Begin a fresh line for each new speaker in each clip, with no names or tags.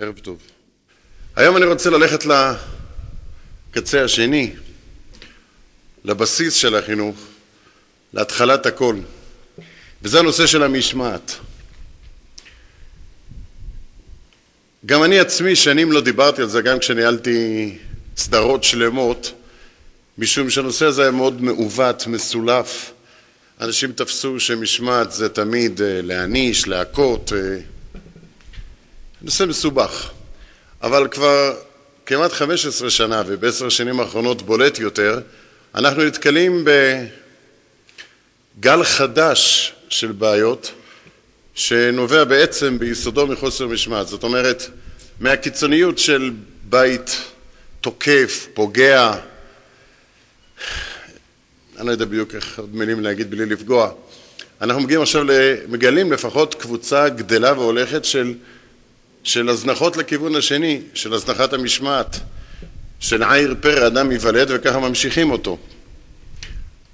ערב טוב. היום אני רוצה ללכת לקצה השני, לבסיס של החינוך, להתחלת הכל, וזה הנושא של המשמעת. גם אני עצמי שנים לא דיברתי על זה, גם כשניהלתי סדרות שלמות, משום שהנושא הזה היה מאוד מעוות, מסולף. אנשים תפסו שמשמעת זה תמיד אה, להעניש, להכות, אה, נושא מסובך. אבל כבר כמעט 15 שנה, ובעשר השנים האחרונות בולט יותר, אנחנו נתקלים בגל חדש של בעיות שנובע בעצם ביסודו מחוסר משמעת. זאת אומרת, מהקיצוניות של בית תוקף, פוגע, אני לא יודע בדיוק איך עוד מילים להגיד בלי לפגוע. אנחנו מגיעים עכשיו, מגלים לפחות קבוצה גדלה והולכת של, של הזנחות לכיוון השני, של הזנחת המשמעת, של עיר פרא אדם ייוולד וככה ממשיכים אותו.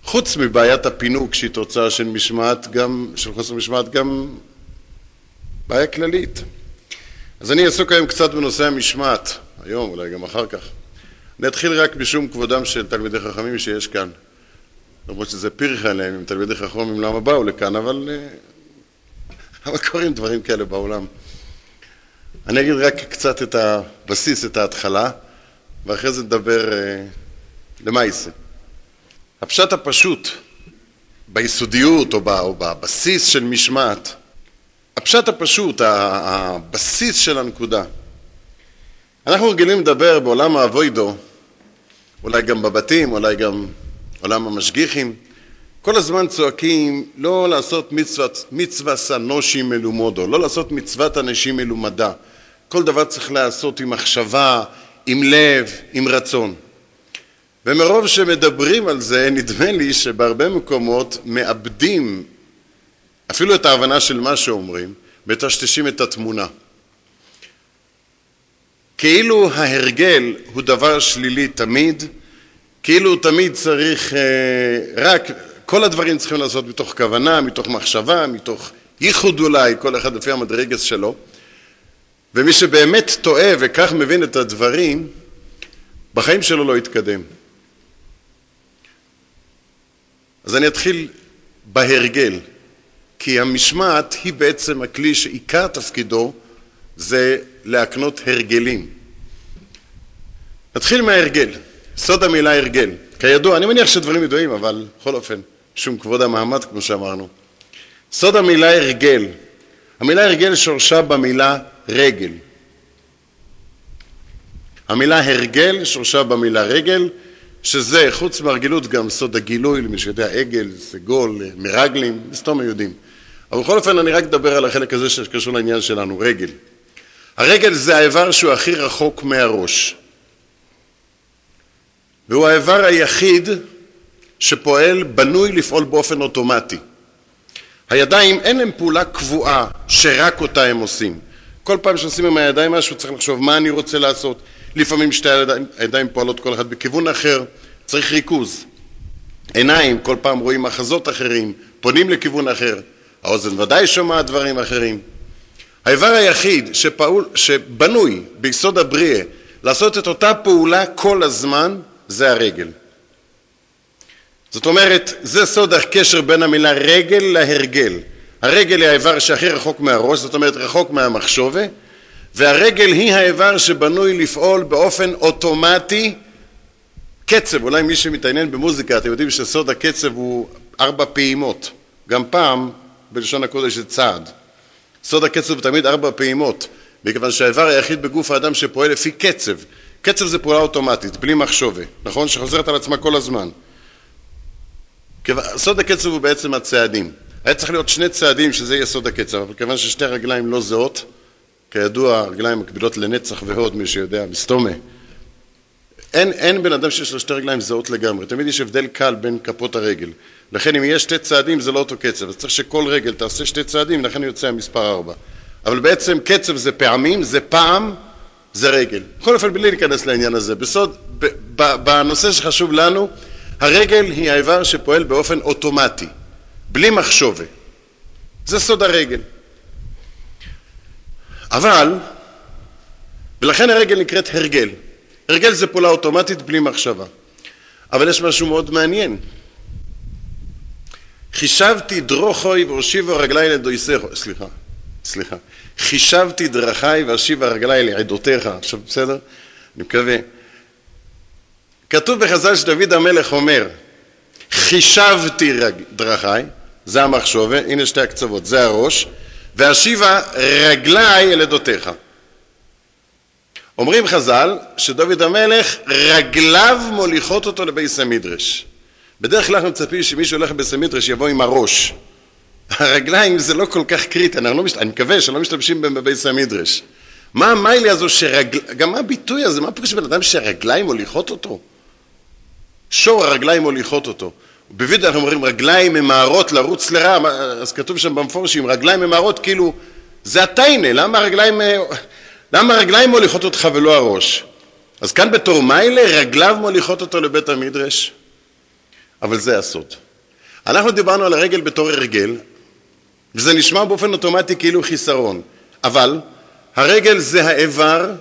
חוץ מבעיית הפינוק שהיא תוצאה של משמעת, גם, של חוסר משמעת, גם בעיה כללית. אז אני אעסוק היום קצת בנושא המשמעת, היום, אולי גם אחר כך. אני אתחיל רק משום כבודם של תלמידי חכמים שיש כאן. למרות שזה פרחה להם, אם תלמידי חכמים למה באו לכאן, אבל, אה, אבל קורים דברים כאלה בעולם. אני אגיד רק קצת את הבסיס, את ההתחלה, ואחרי זה נדבר אה, למעשה. הפשט הפשוט ביסודיות או, ב, או בבסיס של משמעת, הפשט הפשוט, הבסיס של הנקודה. אנחנו רגילים לדבר בעולם האבוידו, אולי גם בבתים, אולי גם עולם המשגיחים, כל הזמן צועקים לא לעשות מצוות, מצווה סנושי מלומודו, לא לעשות מצוות אנשים מלומדה. כל דבר צריך לעשות עם מחשבה, עם לב, עם רצון. ומרוב שמדברים על זה, נדמה לי שבהרבה מקומות מאבדים אפילו את ההבנה של מה שאומרים, מטשטשים את התמונה. כאילו ההרגל הוא דבר שלילי תמיד, כאילו תמיד צריך אה, רק, כל הדברים צריכים לעשות מתוך כוונה, מתוך מחשבה, מתוך ייחוד אולי, כל אחד לפי המדרגס שלו, ומי שבאמת טועה וכך מבין את הדברים, בחיים שלו לא יתקדם. אז אני אתחיל בהרגל, כי המשמעת היא בעצם הכלי שעיקר תפקידו זה להקנות הרגלים. נתחיל מההרגל. סוד המילה הרגל. כידוע, אני מניח שדברים ידועים, אבל בכל אופן, שום כבוד המעמד, כמו שאמרנו. סוד המילה הרגל. המילה הרגל שורשה במילה רגל. המילה הרגל שורשה במילה רגל, שזה חוץ מהרגילות גם סוד הגילוי, למי שיודע עגל, סגול, מרגלים, מסתום היהודים. אבל בכל אופן אני רק אדבר על החלק הזה שקשור לעניין שלנו, רגל. הרגל זה האיבר שהוא הכי רחוק מהראש. והוא האיבר היחיד שפועל, בנוי לפעול באופן אוטומטי. הידיים אין להם פעולה קבועה שרק אותה הם עושים. כל פעם שעושים עם הידיים משהו צריך לחשוב מה אני רוצה לעשות. לפעמים שתי הידיים, הידיים פועלות כל אחד בכיוון אחר, צריך ריכוז. עיניים, כל פעם רואים מחזות אחרים, פונים לכיוון אחר. האוזן ודאי שומעת דברים אחרים. האיבר היחיד שפעול, שבנוי ביסוד הבריאה לעשות את אותה פעולה כל הזמן זה הרגל. זאת אומרת, זה סוד הקשר בין המילה רגל להרגל. הרגל היא האיבר שהכי רחוק מהראש, זאת אומרת רחוק מהמחשובה, והרגל היא האיבר שבנוי לפעול באופן אוטומטי קצב, אולי מי שמתעניין במוזיקה, אתם יודעים שסוד הקצב הוא ארבע פעימות, גם פעם בלשון הקודש זה צעד. סוד הקצב הוא תמיד ארבע פעימות, מכיוון שהאיבר היחיד בגוף האדם שפועל לפי קצב, קצב זה פעולה אוטומטית, בלי מחשובה, נכון? שחוזרת על עצמה כל הזמן. סוד הקצב הוא בעצם הצעדים. היה צריך להיות שני צעדים שזה יהיה סוד הקצב, אבל כיוון ששתי רגליים לא זהות, כידוע, הרגליים מקבילות לנצח והוד, מי שיודע, מסתומה. אין, אין בן אדם שיש לו שתי רגליים זהות לגמרי, תמיד יש הבדל קל בין כפות הרגל. לכן אם יש שתי צעדים זה לא אותו קצב, אז צריך שכל רגל תעשה שתי צעדים, לכן יוצא המספר ארבע. אבל בעצם קצב זה פעמים, זה פעם, זה רגל. בכל אופן, בלי להיכנס לעניין הזה, בסוד, בנושא שחשוב לנו, הרגל היא האיבר שפועל באופן אוטומטי, בלי מחשובה. זה סוד הרגל. אבל ולכן הרגל נקראת הרגל. הרגל זה פעולה אוטומטית בלי מחשבה. אבל יש משהו מאוד מעניין. חישבתי דרוכוי והושיבו רגלי לדויסךו, סליחה, סליחה. חישבתי דרכי והשיבה רגלי לעדותיך. עכשיו בסדר? אני מקווה. כתוב בחז"ל שדוד המלך אומר, חישבתי. דרכי, זה המחשובה, הנה שתי הקצוות, זה הראש, והשיבה רגלי אל עדותיך. אומרים חז"ל שדוד המלך רגליו מוליכות אותו לבייס המדרש. בדרך כלל אנחנו מצפים שמישהו הולך לבייס המדרש יבוא עם הראש. הרגליים זה לא כל כך קריטי, אני, לא משת... אני מקווה שלא משתמשים בהם בבייס המדרש. מה המיילי הזו שרגל... גם מה הביטוי הזה? מה פירוש בן אדם שרגליים מוליכות אותו? שור הרגליים מוליכות אותו. בווידאו אנחנו אומרים רגליים ממהרות לרוץ לרע, אז כתוב שם במפורשים רגליים ממהרות כאילו זה הטיינה, למה הרגליים, למה הרגליים מוליכות אותך ולא הראש? אז כאן בתור מיילה רגליו מוליכות אותו לבית המדרש, אבל זה הסוד. אנחנו דיברנו על הרגל בתור הרגל, וזה נשמע באופן אוטומטי כאילו חיסרון, אבל הרגל זה האיבר,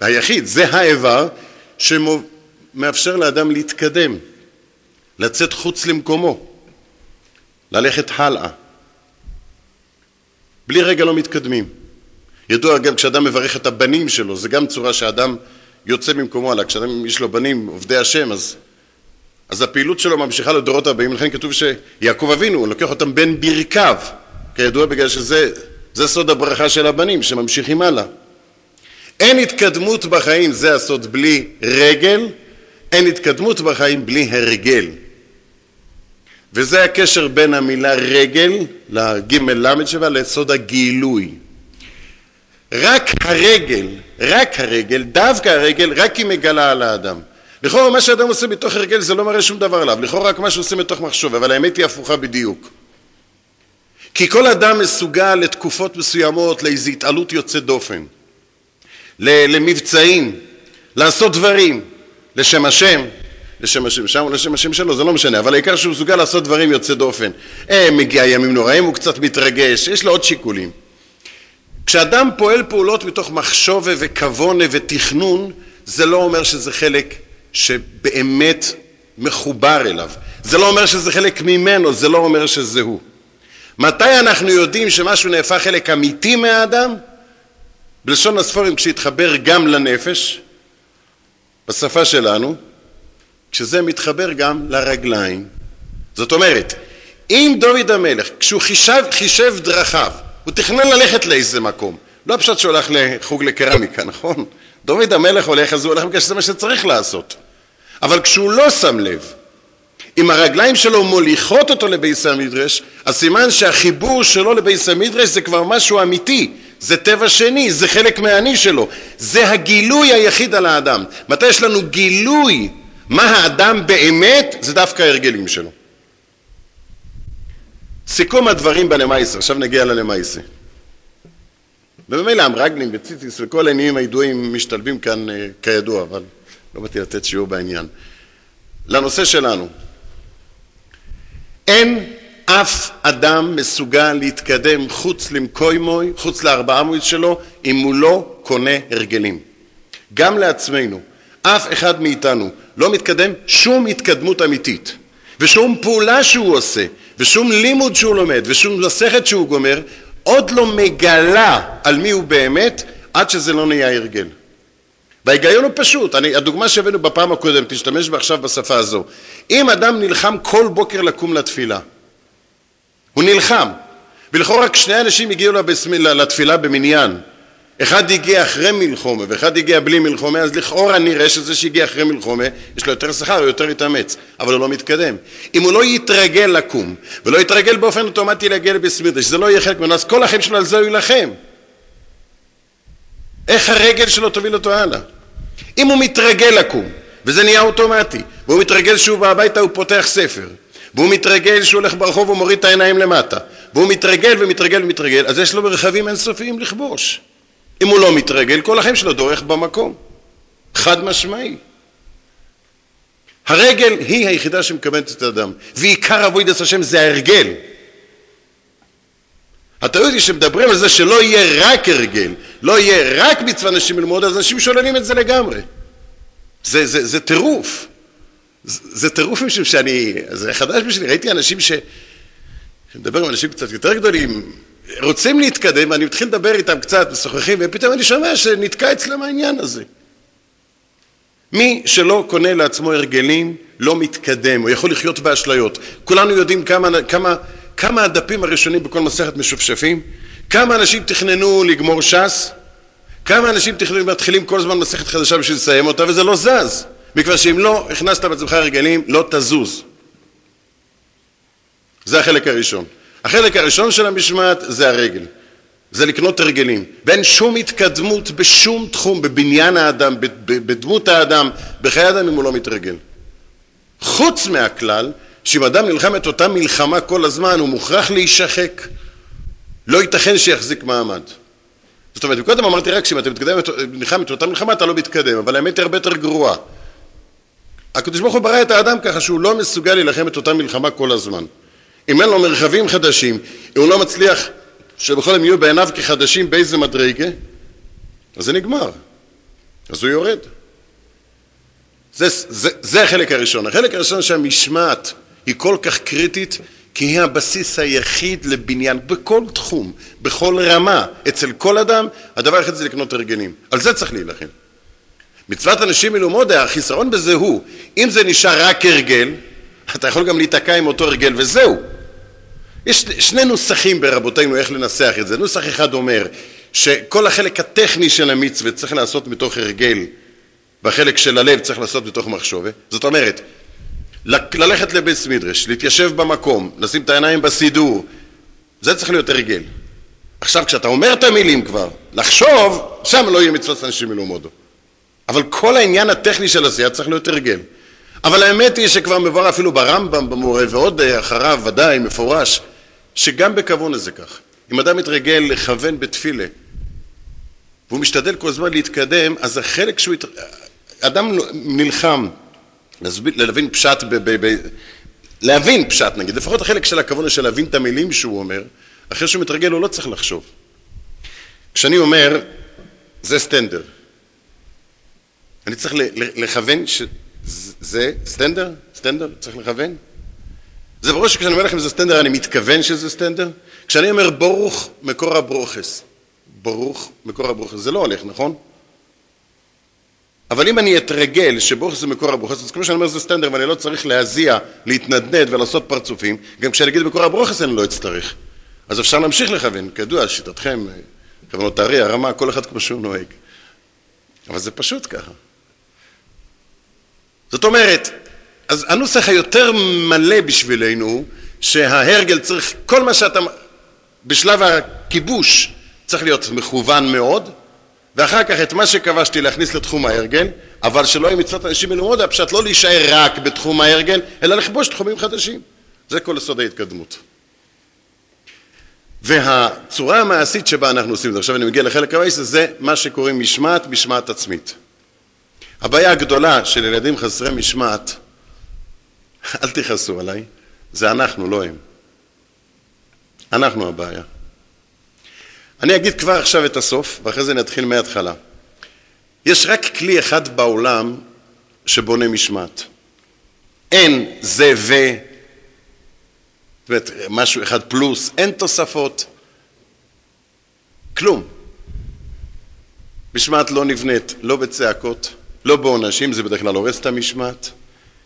היחיד, זה האיבר שמאפשר לאדם להתקדם. לצאת חוץ למקומו, ללכת הלאה. בלי רגע לא מתקדמים. ידוע גם כשאדם מברך את הבנים שלו, זה גם צורה שאדם יוצא ממקומו הלאה. כשאדם יש לו בנים, עובדי השם, אז, אז הפעילות שלו ממשיכה לדורות הבאים. לכן כתוב שיעקב אבינו, הוא לוקח אותם בין ברכיו, כידוע בגלל שזה סוד הברכה של הבנים, שממשיכים הלאה. אין התקדמות בחיים, זה הסוד, בלי רגל, אין התקדמות בחיים בלי הרגל. וזה הקשר בין המילה רגל לגימל למד שבה לסוד הגילוי. רק הרגל, רק הרגל, דווקא הרגל, רק היא מגלה על האדם. לכאורה מה שאדם עושה בתוך הרגל זה לא מראה שום דבר עליו, לכאורה רק מה שהוא עושה מתוך מחשוב, אבל האמת היא הפוכה בדיוק. כי כל אדם מסוגל לתקופות מסוימות לאיזו התעלות יוצאת דופן, למבצעים, לעשות דברים לשם השם, לשם השם שם או לשם השם שלו, זה לא משנה, אבל העיקר שהוא מסוגל לעשות דברים יוצא דופן. אה, מגיע ימים נוראים, הוא קצת מתרגש, יש לו עוד שיקולים. כשאדם פועל פעולות מתוך מחשובה וכוונה ותכנון, זה לא אומר שזה חלק שבאמת מחובר אליו. זה לא אומר שזה חלק ממנו, זה לא אומר שזה הוא. מתי אנחנו יודעים שמשהו נהפך חלק אמיתי מהאדם? בלשון הספורים כשהתחבר גם לנפש, בשפה שלנו, כשזה מתחבר גם לרגליים. זאת אומרת, אם דוד המלך, כשהוא חישב, חישב דרכיו, הוא תכנן ללכת לאיזה מקום, לא פשוט שהוא הולך לחוג לקרמיקה, נכון? דוד המלך הולך, אז הוא הולך בגלל שזה מה שצריך לעשות. אבל כשהוא לא שם לב, אם הרגליים שלו מוליכות אותו לבייס המדרש, אז סימן שהחיבור שלו לבייס המדרש זה כבר משהו אמיתי, זה טבע שני, זה חלק מהאני שלו, זה הגילוי היחיד על האדם. מתי יש לנו גילוי מה האדם באמת זה דווקא ההרגלים שלו. סיכום הדברים בלמייסר, עכשיו נגיע ללמייסר. וממילא המרגלים וציציס וכל העניינים הידועים משתלבים כאן אה, כידוע, אבל לא באתי לתת שיעור בעניין. לנושא שלנו, אין אף אדם מסוגל להתקדם חוץ למקוימוי, חוץ לארבעה מועד שלו, אם הוא לא קונה הרגלים. גם לעצמנו, אף אחד מאיתנו לא מתקדם שום התקדמות אמיתית ושום פעולה שהוא עושה ושום לימוד שהוא לומד ושום מסכת שהוא גומר עוד לא מגלה על מי הוא באמת עד שזה לא נהיה הרגל. וההיגיון הוא פשוט, אני, הדוגמה שהבאנו בפעם הקודמת, תשתמש בה עכשיו בשפה הזו. אם אדם נלחם כל בוקר לקום לתפילה, הוא נלחם, ולכאורה רק שני אנשים הגיעו לתפילה במניין, אחד הגיע אחרי מלחומה ואחד הגיע בלי מלחומה, אז לכאורה נראה שזה שהגיע אחרי מלחומה, יש לו יותר שכר, הוא יותר יתאמץ, אבל הוא לא מתקדם. אם הוא לא יתרגל לקום, ולא יתרגל באופן אוטומטי להגיע לבסמידע, שזה לא יהיה חלק ממנו, אז כל החיים שלו על זה הוא יילחם. איך הרגל שלו תוביל אותו הלאה? אם הוא מתרגל לקום, וזה נהיה אוטומטי, והוא מתרגל שהוא בא הביתה, הוא פותח ספר, והוא מתרגל שהוא הולך ברחוב ומוריד את העיניים למטה, והוא מתרגל ומתרגל ומתרגל, אז יש לו מרחבים אינסופיים לכבוש. אם הוא לא מתרגל, כל החיים שלו דורך במקום. חד משמעי. הרגל היא היחידה שמקבלת את האדם, ועיקר אבוידס השם זה ההרגל. הטעות היא שמדברים על זה שלא יהיה רק הרגל, לא יהיה רק מצווה נשים ללמוד, אז אנשים שוללים את זה לגמרי. זה, זה, זה טירוף. זה, זה טירוף משום שאני, זה חדש בשבילי, ראיתי אנשים ש... שמדבר עם אנשים קצת יותר גדולים, רוצים להתקדם, אני מתחיל לדבר איתם קצת, משוחחים, ופתאום אני שומע שנתקע אצלם העניין הזה. מי שלא קונה לעצמו הרגלים לא מתקדם, הוא יכול לחיות באשליות. כולנו יודעים כמה, כמה, כמה הדפים הראשונים בכל מסכת משופשפים, כמה אנשים תכננו לגמור ש"ס, כמה אנשים תכננו, מתחילים כל הזמן מסכת חדשה בשביל לסיים אותה, וזה לא זז. מכיוון שאם לא הכנסת בעצמך הרגלים, לא תזוז. זה החלק הראשון. החלק הראשון של המשמעת זה הרגל. זה לקנות הרגלים. ואין שום התקדמות בשום תחום, בבניין האדם, בדמות האדם, בחיי האדם אם הוא לא מתרגל. חוץ מהכלל, שאם אדם נלחם את אותה מלחמה כל הזמן, הוא מוכרח להישחק. לא ייתכן שיחזיק מעמד. זאת אומרת, קודם אמרתי רק שאם אתה מתקדם, נלחם את אותה מלחמה, אתה לא מתקדם, אבל האמת היא הרבה יותר גרועה. הקדוש ברוך הוא ברא את האדם ככה שהוא לא מסוגל להילחם את אותה מלחמה כל הזמן. אם אין לו מרחבים חדשים, אם הוא לא מצליח שבכל הם יהיו בעיניו כחדשים באיזה מדרגה, אז זה נגמר. אז הוא יורד. זה, זה, זה החלק הראשון. החלק הראשון שהמשמעת היא כל כך קריטית, כי היא הבסיס היחיד לבניין בכל תחום, בכל רמה, אצל כל אדם, הדבר היחיד זה לקנות הרגלים. על זה צריך להילחם. מצוות אנשים מלומוד, החיסרון בזה הוא, אם זה נשאר רק הרגל, אתה יכול גם להיתקע עם אותו הרגל וזהו. יש שני נוסחים ברבותינו איך לנסח את זה. נוסח אחד אומר שכל החלק הטכני של המצווה צריך לעשות מתוך הרגל והחלק של הלב צריך לעשות מתוך מחשובה. זאת אומרת, ללכת לבית מדרש, להתיישב במקום, לשים את העיניים בסידור, זה צריך להיות הרגל. עכשיו, כשאתה אומר את המילים כבר, לחשוב, שם לא יהיה מצוות אנשים מלומדו. אבל כל העניין הטכני של עשייה צריך להיות הרגל. אבל האמת היא שכבר מבואר אפילו ברמב"ם במורה ועוד אחריו ודאי מפורש שגם בכוונה זה כך. אם אדם מתרגל לכוון בתפילה והוא משתדל כל הזמן להתקדם, אז החלק שהוא... ית... אדם נלחם להבין פשט, ב... ב... ב... להבין פשט נגיד, לפחות החלק של הכוונה של להבין את המילים שהוא אומר, אחרי שהוא מתרגל הוא לא צריך לחשוב. כשאני אומר, זה סטנדר. אני צריך לכוון שזה סטנדר? סטנדר? צריך לכוון? זה ברור שכשאני אומר לכם שזה סטנדר, אני מתכוון שזה סטנדר? כשאני אומר ברוך מקור הברוכס, ברוך מקור הברוכס, זה לא הולך, נכון? אבל אם אני אתרגל שברוך זה מקור הברוכס, אז כמו שאני אומר זה סטנדר ואני לא צריך להזיע, להתנדנד ולעשות פרצופים, גם כשאני אגיד מקור הברוכס אני לא אצטרך. אז אפשר להמשיך לכוון, כידוע, שיטתכם, כוונות הארי, הרמה, כל אחד כמו שהוא נוהג. אבל זה פשוט ככה. זאת אומרת, אז הנוסח היותר מלא בשבילנו, שההרגל צריך, כל מה שאתה, בשלב הכיבוש צריך להיות מכוון מאוד, ואחר כך את מה שכבשתי להכניס לתחום ההרגל, אבל שלא יהיה מצוות אנשים מלומוד, הפשט לא להישאר רק בתחום ההרגל, אלא לכבוש תחומים חדשים. זה כל יסוד ההתקדמות. והצורה המעשית שבה אנחנו עושים את זה, עכשיו אני מגיע לחלק הבא, זה מה שקוראים משמעת, משמעת עצמית. הבעיה הגדולה של ילדים חסרי משמעת, אל תכעסו עליי, זה אנחנו, לא הם. אנחנו הבעיה. אני אגיד כבר עכשיו את הסוף, ואחרי זה נתחיל מההתחלה. יש רק כלי אחד בעולם שבונה משמעת. אין זה ו... זאת אומרת, משהו אחד פלוס, אין תוספות, כלום. משמעת לא נבנית, לא בצעקות, לא בעונשים, זה בדרך כלל הורס את המשמעת.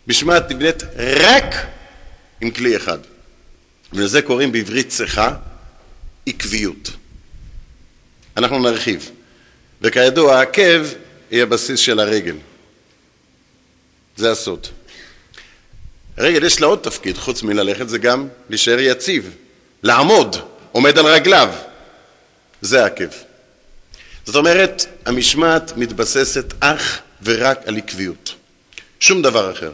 משמעת נבנית רק עם כלי אחד. ולזה קוראים בעברית צחה עקביות. אנחנו נרחיב. וכידוע, העקב היא הבסיס של הרגל. זה הסוד. הרגל יש לה עוד תפקיד, חוץ מללכת, זה גם להישאר יציב, לעמוד, עומד על רגליו. זה העקב. זאת אומרת, המשמעת מתבססת אך ורק על עקביות. שום דבר אחר.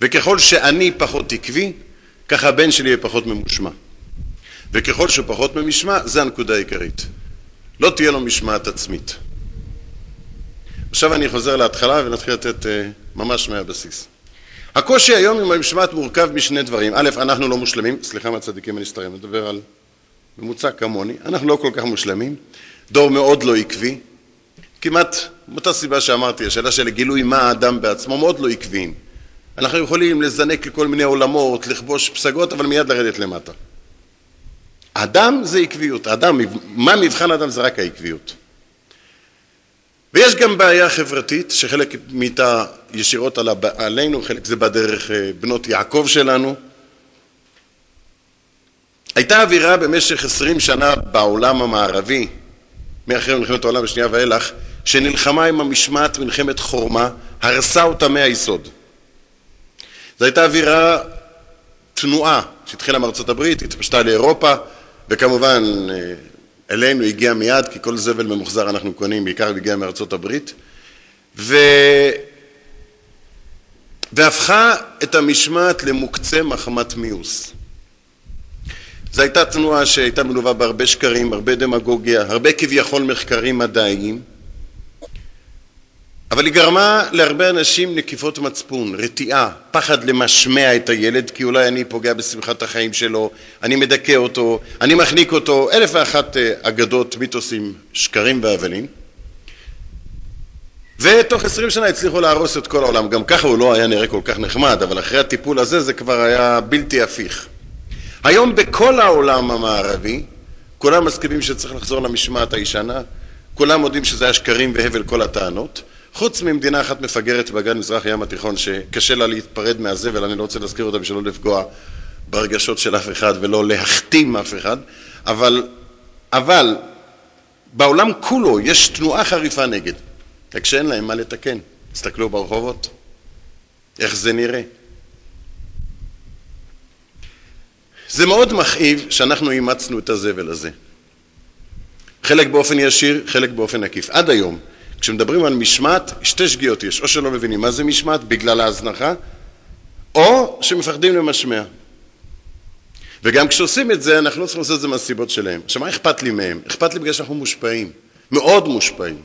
וככל שאני פחות עקבי, ככה הבן שלי יהיה פחות ממושמע. וככל שהוא פחות ממושמע, זה הנקודה העיקרית. לא תהיה לו משמעת עצמית. עכשיו אני חוזר להתחלה ונתחיל לתת uh, ממש מהבסיס. הקושי היום עם המשמעת מורכב משני דברים. א', אנחנו לא מושלמים, סליחה מהצדיקים הנסתרים, אני מדבר על ממוצע כמוני, אנחנו לא כל כך מושלמים, דור מאוד לא עקבי, כמעט מאותה סיבה שאמרתי, השאלה של גילוי מה האדם בעצמו מאוד לא עקביים. אנחנו יכולים לזנק לכל מיני עולמות, לכבוש פסגות, אבל מיד לרדת למטה. אדם זה עקביות, אדם, מה מבחן אדם זה רק העקביות. ויש גם בעיה חברתית, שחלק מאיתה ישירות עלינו, חלק זה בדרך אה, בנות יעקב שלנו. הייתה אווירה במשך עשרים שנה בעולם המערבי, מאחרי מלחמת העולם השנייה ואילך, שנלחמה עם המשמעת מלחמת חורמה, הרסה אותה מהיסוד. זו הייתה אווירה תנועה שהתחילה מארצות הברית, התפשטה לאירופה, וכמובן אה, אלינו הגיע מיד, כי כל זבל ממוחזר אנחנו קונים, בעיקר הגיע מארצות הברית, ו... והפכה את המשמעת למוקצה מחמת מיאוס. זו הייתה תנועה שהייתה מלווה בהרבה שקרים, הרבה דמגוגיה, הרבה כביכול מחקרים מדעיים, אבל היא גרמה להרבה אנשים נקיפות מצפון, רתיעה, פחד למשמע את הילד כי אולי אני פוגע בשמחת החיים שלו, אני מדכא אותו, אני מחניק אותו, אלף ואחת אה, אגדות, מיתוסים, שקרים והבלים ותוך עשרים שנה הצליחו להרוס את כל העולם, גם ככה הוא לא היה נראה כל כך נחמד, אבל אחרי הטיפול הזה זה כבר היה בלתי הפיך. היום בכל העולם המערבי כולם מסכימים שצריך לחזור למשמעת הישנה, כולם מודים שזה היה שקרים והבל כל הטענות חוץ ממדינה אחת מפגרת באגן מזרח הים התיכון שקשה לה להתפרד מהזבל, אני לא רוצה להזכיר אותה בשביל לא לפגוע ברגשות של אף אחד ולא להכתים אף אחד, אבל, אבל בעולם כולו יש תנועה חריפה נגד, רק שאין להם מה לתקן. תסתכלו ברחובות, איך זה נראה. זה מאוד מכאיב שאנחנו אימצנו את הזבל הזה. חלק באופן ישיר, חלק באופן עקיף. עד היום כשמדברים על משמעת, שתי שגיאות יש, או שלא מבינים מה זה משמעת בגלל ההזנחה, או שמפחדים למשמע. וגם כשעושים את זה, אנחנו לא צריכים לעשות את זה מהסיבות שלהם. עכשיו, מה אכפת לי מהם? אכפת לי בגלל שאנחנו מושפעים, מאוד מושפעים.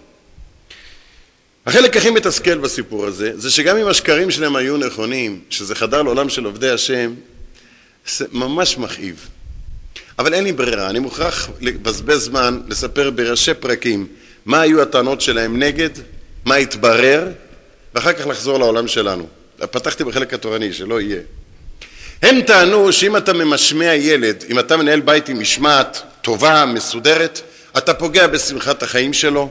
החלק הכי מתסכל בסיפור הזה, זה שגם אם השקרים שלהם היו נכונים, שזה חדר לעולם של עובדי השם, זה ממש מכאיב. אבל אין לי ברירה, אני מוכרח לבזבז זמן לספר בראשי פרקים מה היו הטענות שלהם נגד, מה התברר, ואחר כך לחזור לעולם שלנו. פתחתי בחלק התורני, שלא יהיה. הם טענו שאם אתה ממשמע ילד, אם אתה מנהל בית עם משמעת טובה, מסודרת, אתה פוגע בשמחת החיים שלו,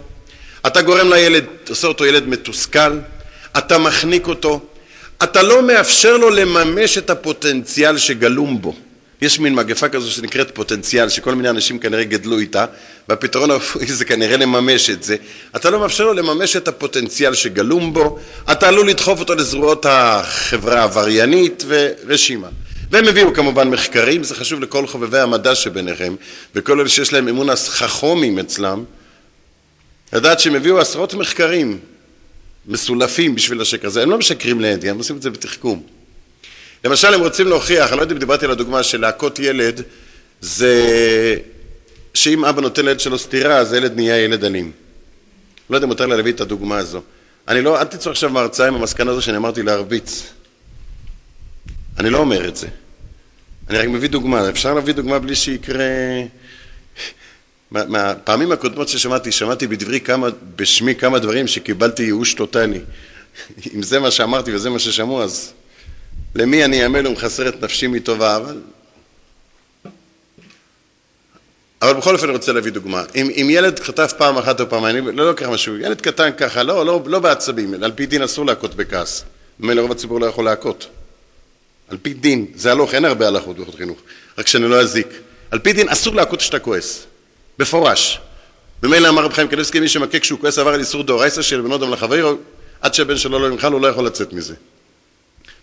אתה גורם לילד, עושה אותו ילד מתוסכל, אתה מחניק אותו, אתה לא מאפשר לו לממש את הפוטנציאל שגלום בו. יש מין מגפה כזו שנקראת פוטנציאל, שכל מיני אנשים כנראה גדלו איתה, והפתרון הרפואי זה כנראה לממש את זה. אתה לא מאפשר לו לממש את הפוטנציאל שגלום בו, אתה עלול לדחוף אותו לזרועות החברה העבריינית ורשימה. והם הביאו כמובן מחקרים, זה חשוב לכל חובבי המדע שביניכם, וכל אלה שיש להם אמון חכומים אצלם, לדעת שהם הביאו עשרות מחקרים מסולפים בשביל השקר הזה. הם לא משקרים לידי, הם עושים את זה בתחכום. למשל, הם רוצים להוכיח, אני לא יודע אם דיברתי על הדוגמה של להכות ילד, זה שאם אבא נותן לילד שלו סטירה, אז הילד נהיה ילד אלים. לא יודע אם מותר לי להביא את הדוגמה הזו. אני לא, אל תצאו עכשיו מהרצאה עם המסקנה הזו שאני אמרתי להרביץ. אני לא אומר את זה. אני רק מביא דוגמה. אפשר להביא דוגמה בלי שיקרה... מהפעמים הקודמות ששמעתי, שמעתי בדברי כמה, בשמי כמה דברים שקיבלתי ייאוש טוטאלי. אם זה מה שאמרתי וזה מה ששמעו, אז למי אני אעמל ומחסר את נפשי מטובה, אבל... אבל בכל אופן אני רוצה להביא דוגמה. אם, אם ילד חטף פעם אחת או פעמיים, אני לא לוקח משהו, ילד קטן ככה, לא, לא, לא בעצבים, על פי דין אסור להכות בכעס. ממילא רוב הציבור לא יכול להכות. על פי דין, זה הלוך, אין הרבה הלכות בחוק חינוך, רק שאני לא אזיק. על פי דין אסור להכות כשאתה כועס, בפורש. ממילא אמר רב חיים קניבסקי, מי שמכה כשהוא כועס עבר על איסור דאורייסא של בנו דם לחברו, עד שהבן שלו לא ימחל, הוא לא יכול לצאת מזה.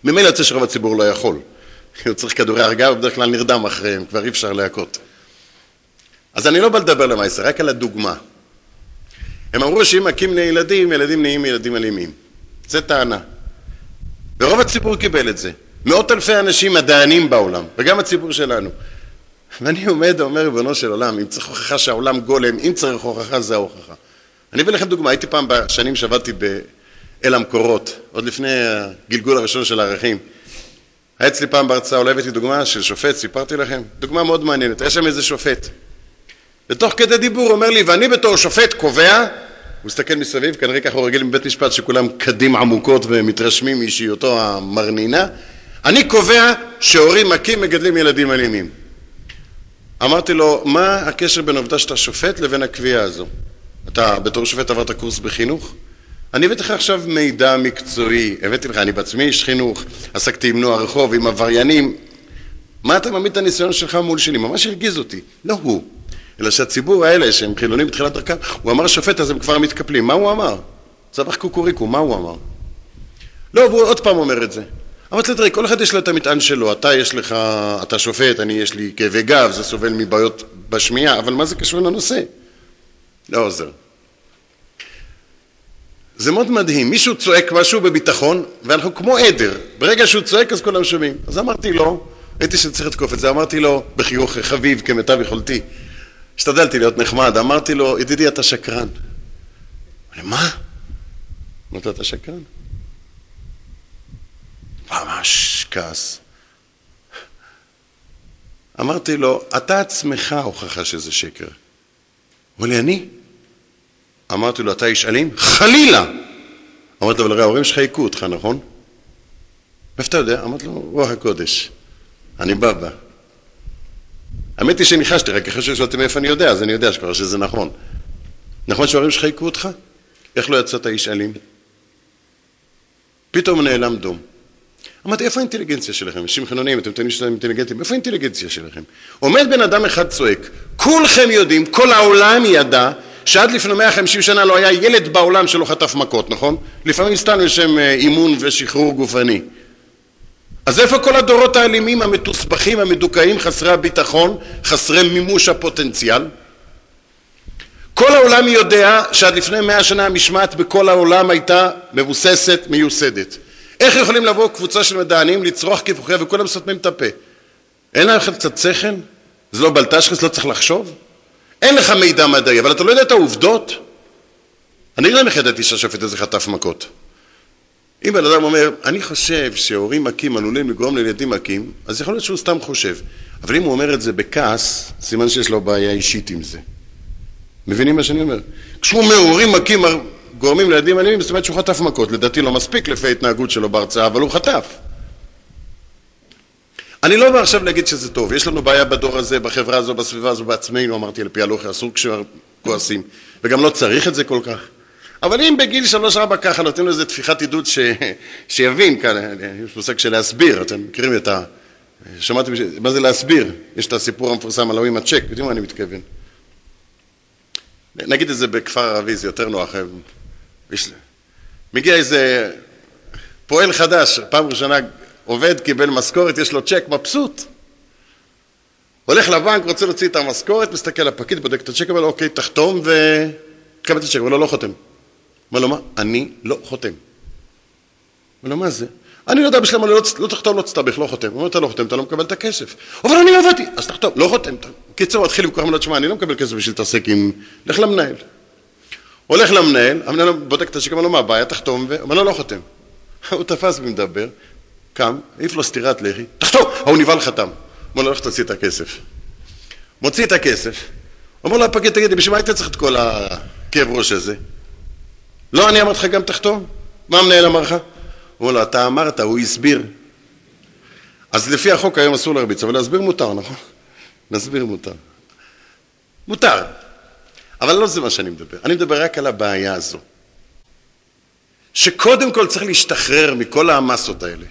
ממילא יוצא שרוב הציבור לא יכול. הוא צריך כדורי הרגעה, ובדרך כלל נרדם אחריהם, כבר אי אפשר להכות. אז אני לא בא לדבר למעשה, רק על הדוגמה. הם אמרו שאם מכים לילדים, ילדים נהיים ילדים אלימים. זו טענה. ורוב הציבור קיבל את זה. מאות אלפי אנשים מדענים בעולם, וגם הציבור שלנו. ואני עומד ואומר, ריבונו של עולם, אם צריך הוכחה שהעולם גולם, אם צריך הוכחה, זה ההוכחה. אני אביא לכם דוגמה, הייתי פעם בשנים שעבדתי אל המקורות, עוד לפני הגלגול הראשון של הערכים. היה אצלי פעם בהרצאה, אולי הבאתי דוגמה של שופט, סיפרתי לכם? דוגמה מאוד מעניינת. היה שם איזה שופט. ותוך כדי דיבור אומר לי, ואני בתור שופט קובע, הוא מסתכל מסביב, כנראה ככה הוא רגיל מבית משפט שכולם קדים עמוקות ומתרשמים מאישיותו המרנינה, אני קובע שהורים מכים מגדלים ילדים אלימים. אמרתי לו, מה הקשר בין העובדה שאתה שופט לבין הקביעה הזו? אתה בתור שופט עברת קורס בחינוך? אני הבאתי לך עכשיו מידע מקצועי, הבאתי לך, אני בעצמי איש חינוך, עסקתי עם נוער רחוב, עם עבריינים. מה אתה מעמיד את הניסיון שלך מול שלי? ממש הרגיז אותי. לא הוא, אלא שהציבור האלה, שהם חילונים בתחילת דרכם, הוא אמר שופט אז הם כבר מתקפלים. מה הוא אמר? צבח קוקוריקו, מה הוא אמר? לא, והוא עוד פעם אומר את זה. אמרתי לו, תראי, כל אחד יש לו את המטען שלו, אתה יש לך, אתה שופט, אני יש לי כאבי גב, זה סובל מבעיות בשמיעה, אבל מה זה קשור לנושא? לא עוזר. זה מאוד מדהים, מישהו צועק משהו בביטחון, ואנחנו כמו עדר, ברגע שהוא צועק אז כולם שומעים. אז אמרתי לו, הייתי שצריך לתקוף את זה, אמרתי לו בחיוך חביב כמיטב יכולתי, השתדלתי להיות נחמד, אמרתי לו, ידידי אתה שקרן. מה? אמרתי לו, אתה שקרן? ממש כעס. אמרתי לו, אתה עצמך הוכחה שזה שקר. אמר לי, אני? אמרתי לו, אתה איש אלים? חלילה! אמרתי לו, הרי ההורים שלך היכו אותך, נכון? מאיפה אתה יודע? אמרתי לו, רוח הקודש, אני בבא. האמת היא שניחשתי, רק אחרי ששאלתי מאיפה אני יודע, אז אני יודע שכבר שזה נכון. נכון שההורים שלך היכו אותך? איך לא יצאת איש אלים? פתאום נעלם דום. אמרתי, איפה האינטליגנציה שלכם? אנשים חילונים, אתם טוענים שאתם אינטליגנטים, איפה האינטליגנציה שלכם? עומד בן אדם אחד צועק, כולכם יודעים, כל העולם ידע, שעד לפני 150 שנה לא היה ילד בעולם שלא חטף מכות, נכון? לפעמים סתם לשם אה, אימון ושחרור גופני. אז איפה כל הדורות האלימים, המתוסבכים, המדוכאים, חסרי הביטחון, חסרי מימוש הפוטנציאל? כל העולם יודע שעד לפני מאה שנה המשמעת בכל העולם הייתה מבוססת, מיוסדת. איך יכולים לבוא קבוצה של מדענים, לצרוח כפוכיה וכולם סותמים את הפה? אין לך קצת שכל? זה לא בלטשחס, לא צריך לחשוב? אין לך מידע מדעי, אבל אתה לא יודע את העובדות? אני לא ידעתי שהשופט הזה חטף מכות. אם בן אדם אומר, אני חושב שהורים מכים עלולים לגרום לילדים מכים, אז יכול להיות שהוא סתם חושב. אבל אם הוא אומר את זה בכעס, סימן שיש לו בעיה אישית עם זה. מבינים מה שאני אומר? כשהוא אומר, הורים מכים גורמים לילדים אלימים, זאת אומרת שהוא חטף מכות. לדעתי לא מספיק לפי ההתנהגות שלו בהרצאה, אבל הוא חטף. אני לא בא עכשיו להגיד שזה טוב, יש לנו בעיה בדור הזה, בחברה הזו, בסביבה הזו, בעצמנו, אמרתי על פי הלוכי, אסור כשכועסים, וגם לא צריך את זה כל כך. אבל אם בגיל שלוש-ארבע ככה נותנים לזה טפיחת עידוד ש... שיבין, כאן, יש מושג של להסביר, אתם מכירים את ה... שמעתם, מה זה להסביר? יש את הסיפור המפורסם על ההוא עם הצ'ק, יודעים מה אני מתכוון. נגיד את זה בכפר ערבי, זה יותר נוח. מגיע איזה פועל חדש, פעם ראשונה עובד, קיבל משכורת, יש לו צ'ק, מבסוט. הולך לבנק, רוצה להוציא את המשכורת, מסתכל על הפקיד, בודק את הצ'ק, אומר לו, אוקיי, תחתום ותקבל את הצ'ק. אומר לו, לא חותם. אומר לו, מה? אני לא חותם. אומר לו, מה זה? אני לא יודע בשלם, אני לא, לא תחתום, לא תסתבך, לא חותם. הוא אומר, אתה לא חותם, אתה לא מקבל את הכסף. אבל אני עבדתי, אז תחתום, לא חותם. קיצור, מתחיל עם כוח מלא, תשמע, אני לא מקבל כסף בשביל להתעסק עם... לך למנהל. הולך למנהל, המנהל בודק את הצ'ק, אומר לו, מה הבעיה? תחתום, אומר לו, לא חותם. הוא תפס ומדבר, קם, העיף לו סטירת לחי, תחתום! ההוא נבהל חתם. אומר לו, איך תוציא את הכסף? מוציא את הכסף, אומר לו הפקיד, תגיד לי, בשביל מה היית צריך את כל הכאב ראש הזה? לא אני אמרתי לך גם תחתום? מה המנהל אמר לך? אומר לו, אתה אמרת, הוא הסביר. אז לפי החוק היום אסור להרביץ, אבל להסביר מותר, נכון? להסביר מותר. מותר. אבל לא זה מה שאני מדבר. אני מדבר רק על הבעיה הזו. שקודם כל צריך להשתחרר מכל המסות האלה.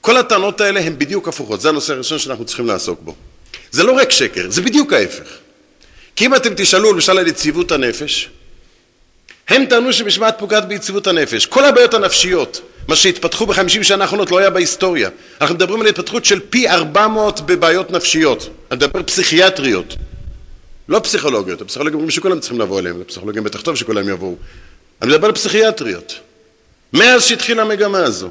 כל הטענות האלה הן בדיוק הפוכות, זה הנושא הראשון שאנחנו צריכים לעסוק בו. זה לא רק שקר, זה בדיוק ההפך. כי אם אתם תשאלו למשל על יציבות הנפש, הם טענו שמשמעת פוגעת ביציבות הנפש. כל הבעיות הנפשיות, מה שהתפתחו בחמישים שנה האחרונות לא היה בהיסטוריה. אנחנו מדברים על התפתחות של פי ארבע מאות בבעיות נפשיות. אני מדבר פסיכיאטריות. לא פסיכולוגיות, הפסיכולוגים אומרים שכולם צריכים לבוא אליהם, הפסיכולוגים בטח טוב שכולם יבואו. אני מדבר על פסיכיאטריות. מאז שהתחילה המגמה הזו.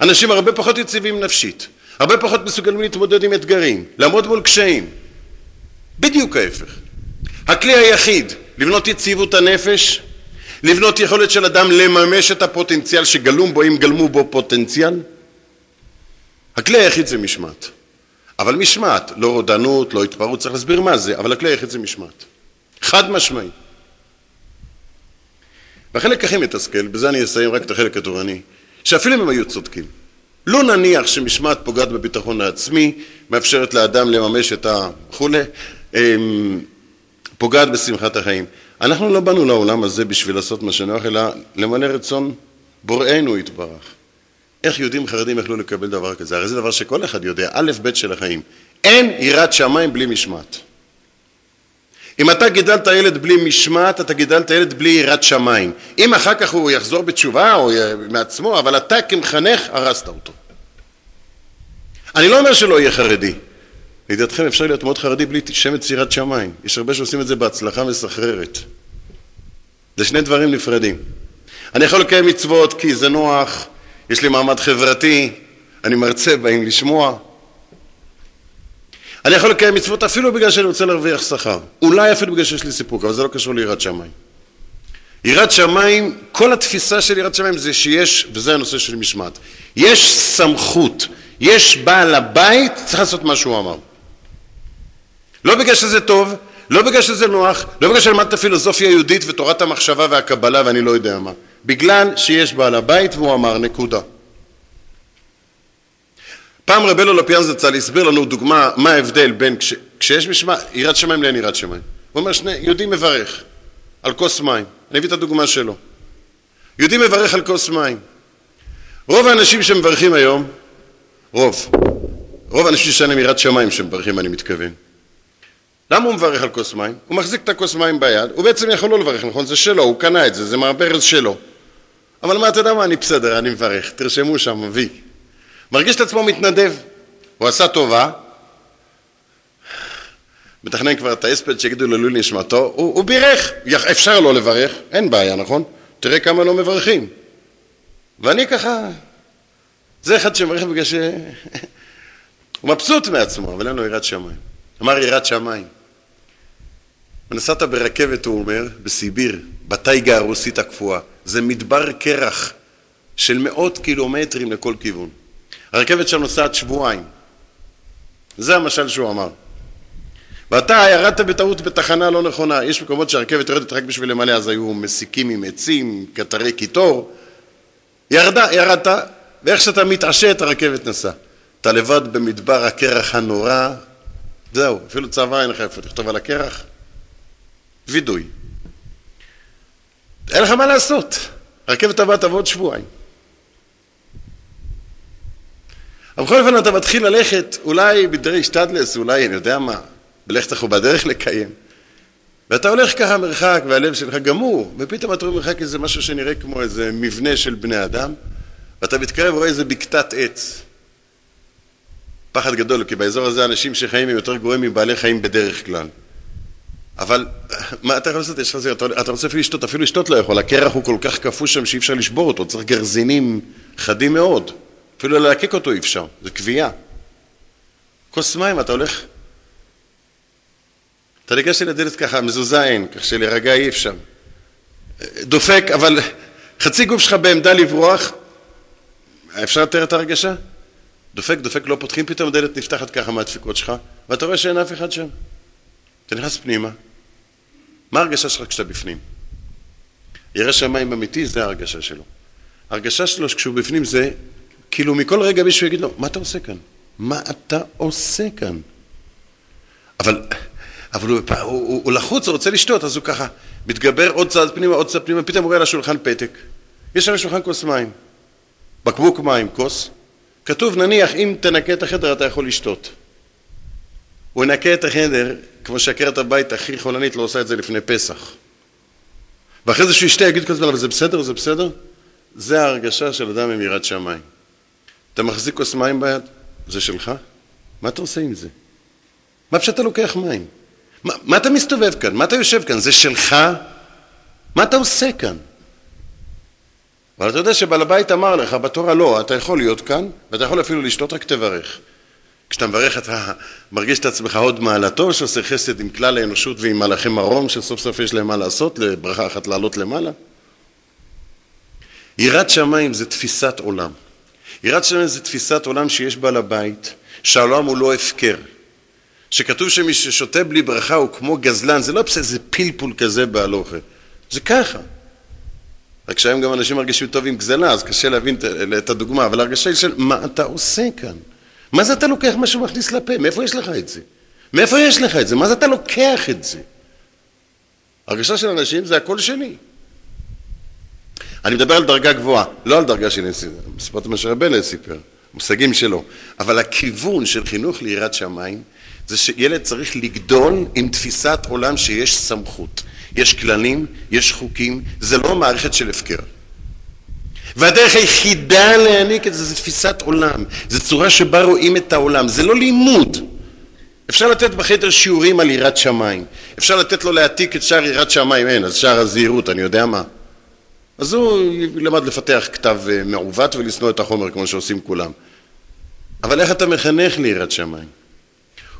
אנשים הרבה פחות יציבים נפשית, הרבה פחות מסוגלים להתמודד עם אתגרים, לעמוד מול קשיים. בדיוק ההפך. הכלי היחיד לבנות יציבות הנפש, לבנות יכולת של אדם לממש את הפוטנציאל שגלום בו, אם גלמו בו פוטנציאל, הכלי היחיד זה משמעת. אבל משמעת, לא רודנות, לא התפרעות, צריך להסביר מה זה, אבל הכלי היחיד זה משמעת. חד משמעי. והחלק הכי מתסכל, בזה אני אסיים רק את החלק התורני, שאפילו אם הם היו צודקים, לא נניח שמשמעת פוגעת בביטחון העצמי, מאפשרת לאדם לממש את הכולי, אמ, פוגעת בשמחת החיים. אנחנו לא באנו לעולם הזה בשביל לעשות מה שנוח, אלא למלא רצון בוראנו יתברך. איך יהודים חרדים יכלו לקבל דבר כזה? הרי זה דבר שכל אחד יודע, א' ב' של החיים. אין יראת שמיים בלי משמעת. אם אתה גידלת ילד בלי משמעת, אתה גידלת ילד בלי יראת שמיים. אם אחר כך הוא יחזור בתשובה או מעצמו, אבל אתה כמחנך הרסת אותו. אני לא אומר שלא יהיה חרדי. לידיעתכם אפשר להיות מאוד חרדי בלי שמץ יראת שמיים. יש הרבה שעושים את זה בהצלחה מסחררת. זה שני דברים נפרדים. אני יכול לקיים מצוות כי זה נוח, יש לי מעמד חברתי, אני מרצה, באים לשמוע. אני יכול לקיים מצוות אפילו בגלל שאני רוצה להרוויח שכר. אולי אפילו בגלל שיש לי סיפוק, אבל זה לא קשור ליראת שמיים. יראת שמיים, כל התפיסה של יראת שמיים זה שיש, וזה הנושא של משמעת, יש סמכות, יש בעל הבית, צריך לעשות מה שהוא אמר. לא בגלל שזה טוב, לא בגלל שזה נוח, לא בגלל שלמדת פילוסופיה יהודית ותורת המחשבה והקבלה ואני לא יודע מה. בגלל שיש בעל הבית והוא אמר נקודה. פעם רב אלו לפיאן זצ"ל הסביר לנו דוגמה מה ההבדל בין כש, כשיש משמע, יראת שמיים לאין יראת שמיים. הוא אומר שני, יהודי מברך על כוס מים, אני אביא את הדוגמה שלו. יהודי מברך על כוס מים. רוב האנשים שמברכים היום, רוב, רוב האנשים שיש להם יראת שמיים שמברכים אני מתכוון. למה הוא מברך על כוס מים? הוא מחזיק את הכוס מים ביד, הוא בעצם יכול לא לברך, נכון? זה שלו, הוא קנה את זה, זה מהברז שלו. אבל מה, אתה יודע מה, אני בסדר, אני מברך, תרשמו שם, וי. מרגיש את עצמו מתנדב, הוא עשה טובה, מתכנן כבר את ההספד שיגידו לו נשמתו, הוא, הוא בירך, אפשר לא לברך, אין בעיה, נכון? תראה כמה לא מברכים. ואני ככה, זה אחד שמברך בגלל ש... הוא מבסוט מעצמו, אבל אין לו יראת שמיים. אמר יראת שמיים. ונסעת ברכבת, הוא אומר, בסיביר, בתייגה הרוסית הקפואה. זה מדבר קרח של מאות קילומטרים לכל כיוון. הרכבת שם נוסעת שבועיים. זה המשל שהוא אמר. ואתה ירדת בטעות בתחנה לא נכונה. יש מקומות שהרכבת יורדת רק בשביל למלא, אז היו מסיקים עם עצים, קטרי קיטור. ירדה, ירדת, ואיך שאתה מתעשת הרכבת נסעה. אתה לבד במדבר הקרח הנורא, זהו, אפילו צבא אין לך איפה תכתוב על הקרח. וידוי. אין לך מה לעשות. הרכבת הבאה תבוא עוד שבועיים. אבל בכל אופן אתה מתחיל ללכת, אולי בדרי שטדלס, אולי, אני יודע מה, בלכת לך בדרך לקיים. ואתה הולך ככה מרחק, והלב שלך גמור, ופתאום אתה רואה מרחק איזה משהו שנראה כמו איזה מבנה של בני אדם, ואתה מתקרב ורואה איזה בקתת עץ. פחד גדול, כי באזור הזה אנשים שחיים הם יותר גרועים מבעלי חיים בדרך כלל. אבל מה אתה יכול לעשות? יש לך זה, אתה, אתה רוצה אפילו לשתות, אפילו לשתות לא יכול, הקרח הוא כל כך קפוא שם שאי אפשר לשבור אותו, צריך גרזינים חדים מאוד, אפילו ללקק אותו אי אפשר, זה כווייה. כוס מים, אתה הולך... אתה ניגש לדלת ככה, מזוזה אין, כך שלהירגע אי אפשר. דופק, אבל חצי גוף שלך בעמדה לברוח, אפשר לתאר את הרגשה? דופק, דופק, לא פותחים, פתאום הדלת נפתחת ככה מהדפיקות שלך, ואתה רואה שאין אף אחד שם. אתה נכנס פנימה, מה ההרגשה שלך כשאתה בפנים? ירא שמיים אמיתי, זה ההרגשה שלו. ההרגשה שלו כשהוא בפנים זה, כאילו מכל רגע מישהו יגיד לו, מה אתה עושה כאן? מה אתה עושה כאן? אבל, אבל הוא, הוא, הוא, הוא לחוץ, הוא רוצה לשתות, אז הוא ככה מתגבר עוד צעד פנימה, עוד צעד פנימה, פתאום הוא רואה על השולחן פתק. יש על השולחן כוס מים, בקבוק מים, כוס, כתוב נניח אם תנקה את החדר אתה יכול לשתות. הוא ינקה את החדר כמו שעקרת הבית הכי חולנית לא עושה את זה לפני פסח. ואחרי זה שהוא ישתה יגיד כל הזמן אבל זה בסדר זה בסדר? זה ההרגשה של אדם עם יראת שמיים. אתה מחזיק כוס מים ביד? זה שלך? מה אתה עושה עם זה? מה פשוט אתה לוקח מים? מה, מה אתה מסתובב כאן? מה אתה יושב כאן? זה שלך? מה אתה עושה כאן? אבל אתה יודע שבעל הבית אמר לך, בתורה לא, אתה יכול להיות כאן, ואתה יכול אפילו לשתות, רק תברך. כשאתה מברך אתה מרגיש את עצמך עוד מעלתו, שעושה חסד עם כלל האנושות ועם מלאכי מרום, שסוף סוף יש להם מה לעשות, לברכה אחת לעלות למעלה. יראת שמיים זה תפיסת עולם. יראת שמיים זה תפיסת עולם שיש בעל הבית, שהעולם הוא לא הפקר. שכתוב שמי ששותה בלי ברכה הוא כמו גזלן, זה לא בסדר, זה פלפול כזה בהלוכה. זה ככה. רק שהיום גם אנשים מרגישים טוב עם גזלה, אז קשה להבין את הדוגמה, אבל הרגשה היא של מה אתה עושה כאן? מה זה אתה לוקח משהו ומכניס לפה? מאיפה יש לך את זה? מאיפה יש לך את זה? מה זה אתה לוקח את זה? הרגשה של אנשים זה הכל שלי. אני מדבר על דרגה גבוהה, לא על דרגה של סיפרת מה שרבנה סיפר, מושגים שלו, אבל הכיוון של חינוך ליראת שמיים זה שילד צריך לגדול עם תפיסת עולם שיש סמכות. יש כללים, יש חוקים, זה לא מערכת של הפקר. והדרך היחידה להעניק את זה זה תפיסת עולם, זו צורה שבה רואים את העולם, זה לא לימוד. אפשר לתת בחדר שיעורים על יראת שמיים, אפשר לתת לו להעתיק את שער יראת שמיים, אין, אז שער הזהירות, אני יודע מה. אז הוא למד לפתח כתב אה, מעוות ולשנוא את החומר כמו שעושים כולם. אבל איך אתה מחנך ליראת שמיים?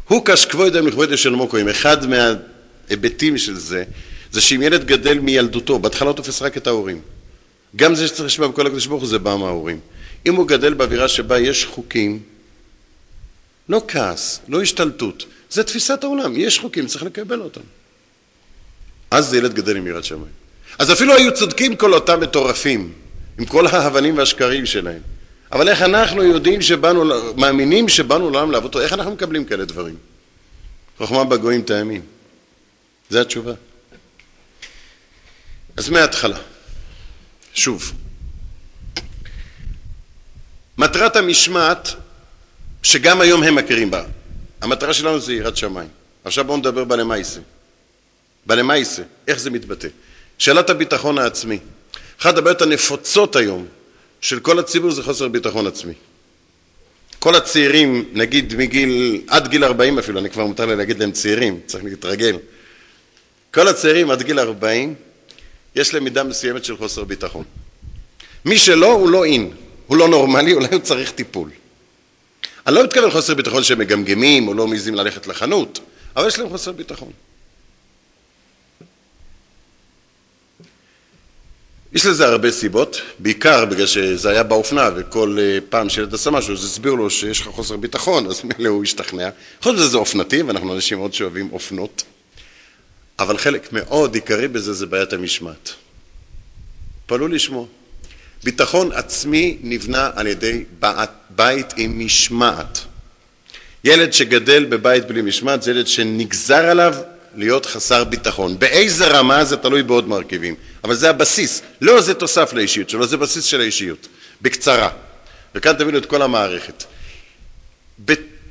הוא קשקבוידם לכבוידם של מוקוים, אחד מההיבטים של זה, זה שאם ילד גדל מילדותו, בהתחלה הוא תופס רק את ההורים. גם זה שצריך לשמוע בכל הקדוש ברוך הוא זה בא מההורים. אם הוא גדל באווירה שבה יש חוקים, לא כעס, לא השתלטות, זה תפיסת העולם, יש חוקים, צריך לקבל אותם. אז זה ילד גדל עם יראת שמיים. אז אפילו היו צודקים כל אותם מטורפים, עם כל ההבנים והשקרים שלהם. אבל איך אנחנו יודעים שבאנו, מאמינים שבאנו לעולם לעבוד אותו, איך אנחנו מקבלים כאלה דברים? חוכמה בגויים תאמין. זו התשובה. אז מההתחלה, שוב, מטרת המשמעת, שגם היום הם מכירים בה, המטרה שלנו זה יראת שמיים. עכשיו בואו נדבר בלמייסה. בלמייסה, איך זה מתבטא? שאלת הביטחון העצמי. אחת הבעיות הנפוצות היום של כל הציבור זה חוסר ביטחון עצמי. כל הצעירים, נגיד מגיל, עד גיל 40 אפילו, אני כבר מותר לי להגיד להם צעירים, צריך להתרגל. כל הצעירים עד גיל 40, יש להם מידה מסוימת של חוסר ביטחון. מי שלא, הוא לא אין, הוא לא נורמלי, אולי הוא צריך טיפול. אני לא מתכוון חוסר ביטחון שהם מגמגמים או לא מעיזים ללכת לחנות, אבל יש להם חוסר ביטחון. יש לזה הרבה סיבות, בעיקר בגלל שזה היה באופנה וכל אה, פעם שילד עשה משהו אז הסבירו לו שיש לך חוסר ביטחון אז מילא הוא השתכנע. חוץ מזה זה אופנתי ואנחנו אנשים מאוד שאוהבים אופנות אבל חלק מאוד עיקרי בזה זה בעיית המשמעת. פעלו לשמוע. ביטחון עצמי נבנה על ידי בית עם משמעת. ילד שגדל בבית בלי משמעת זה ילד שנגזר עליו להיות חסר ביטחון. באיזה רמה זה תלוי בעוד מרכיבים, אבל זה הבסיס. לא זה תוסף לאישיות שלו, זה בסיס של האישיות. בקצרה. וכאן תבינו את כל המערכת.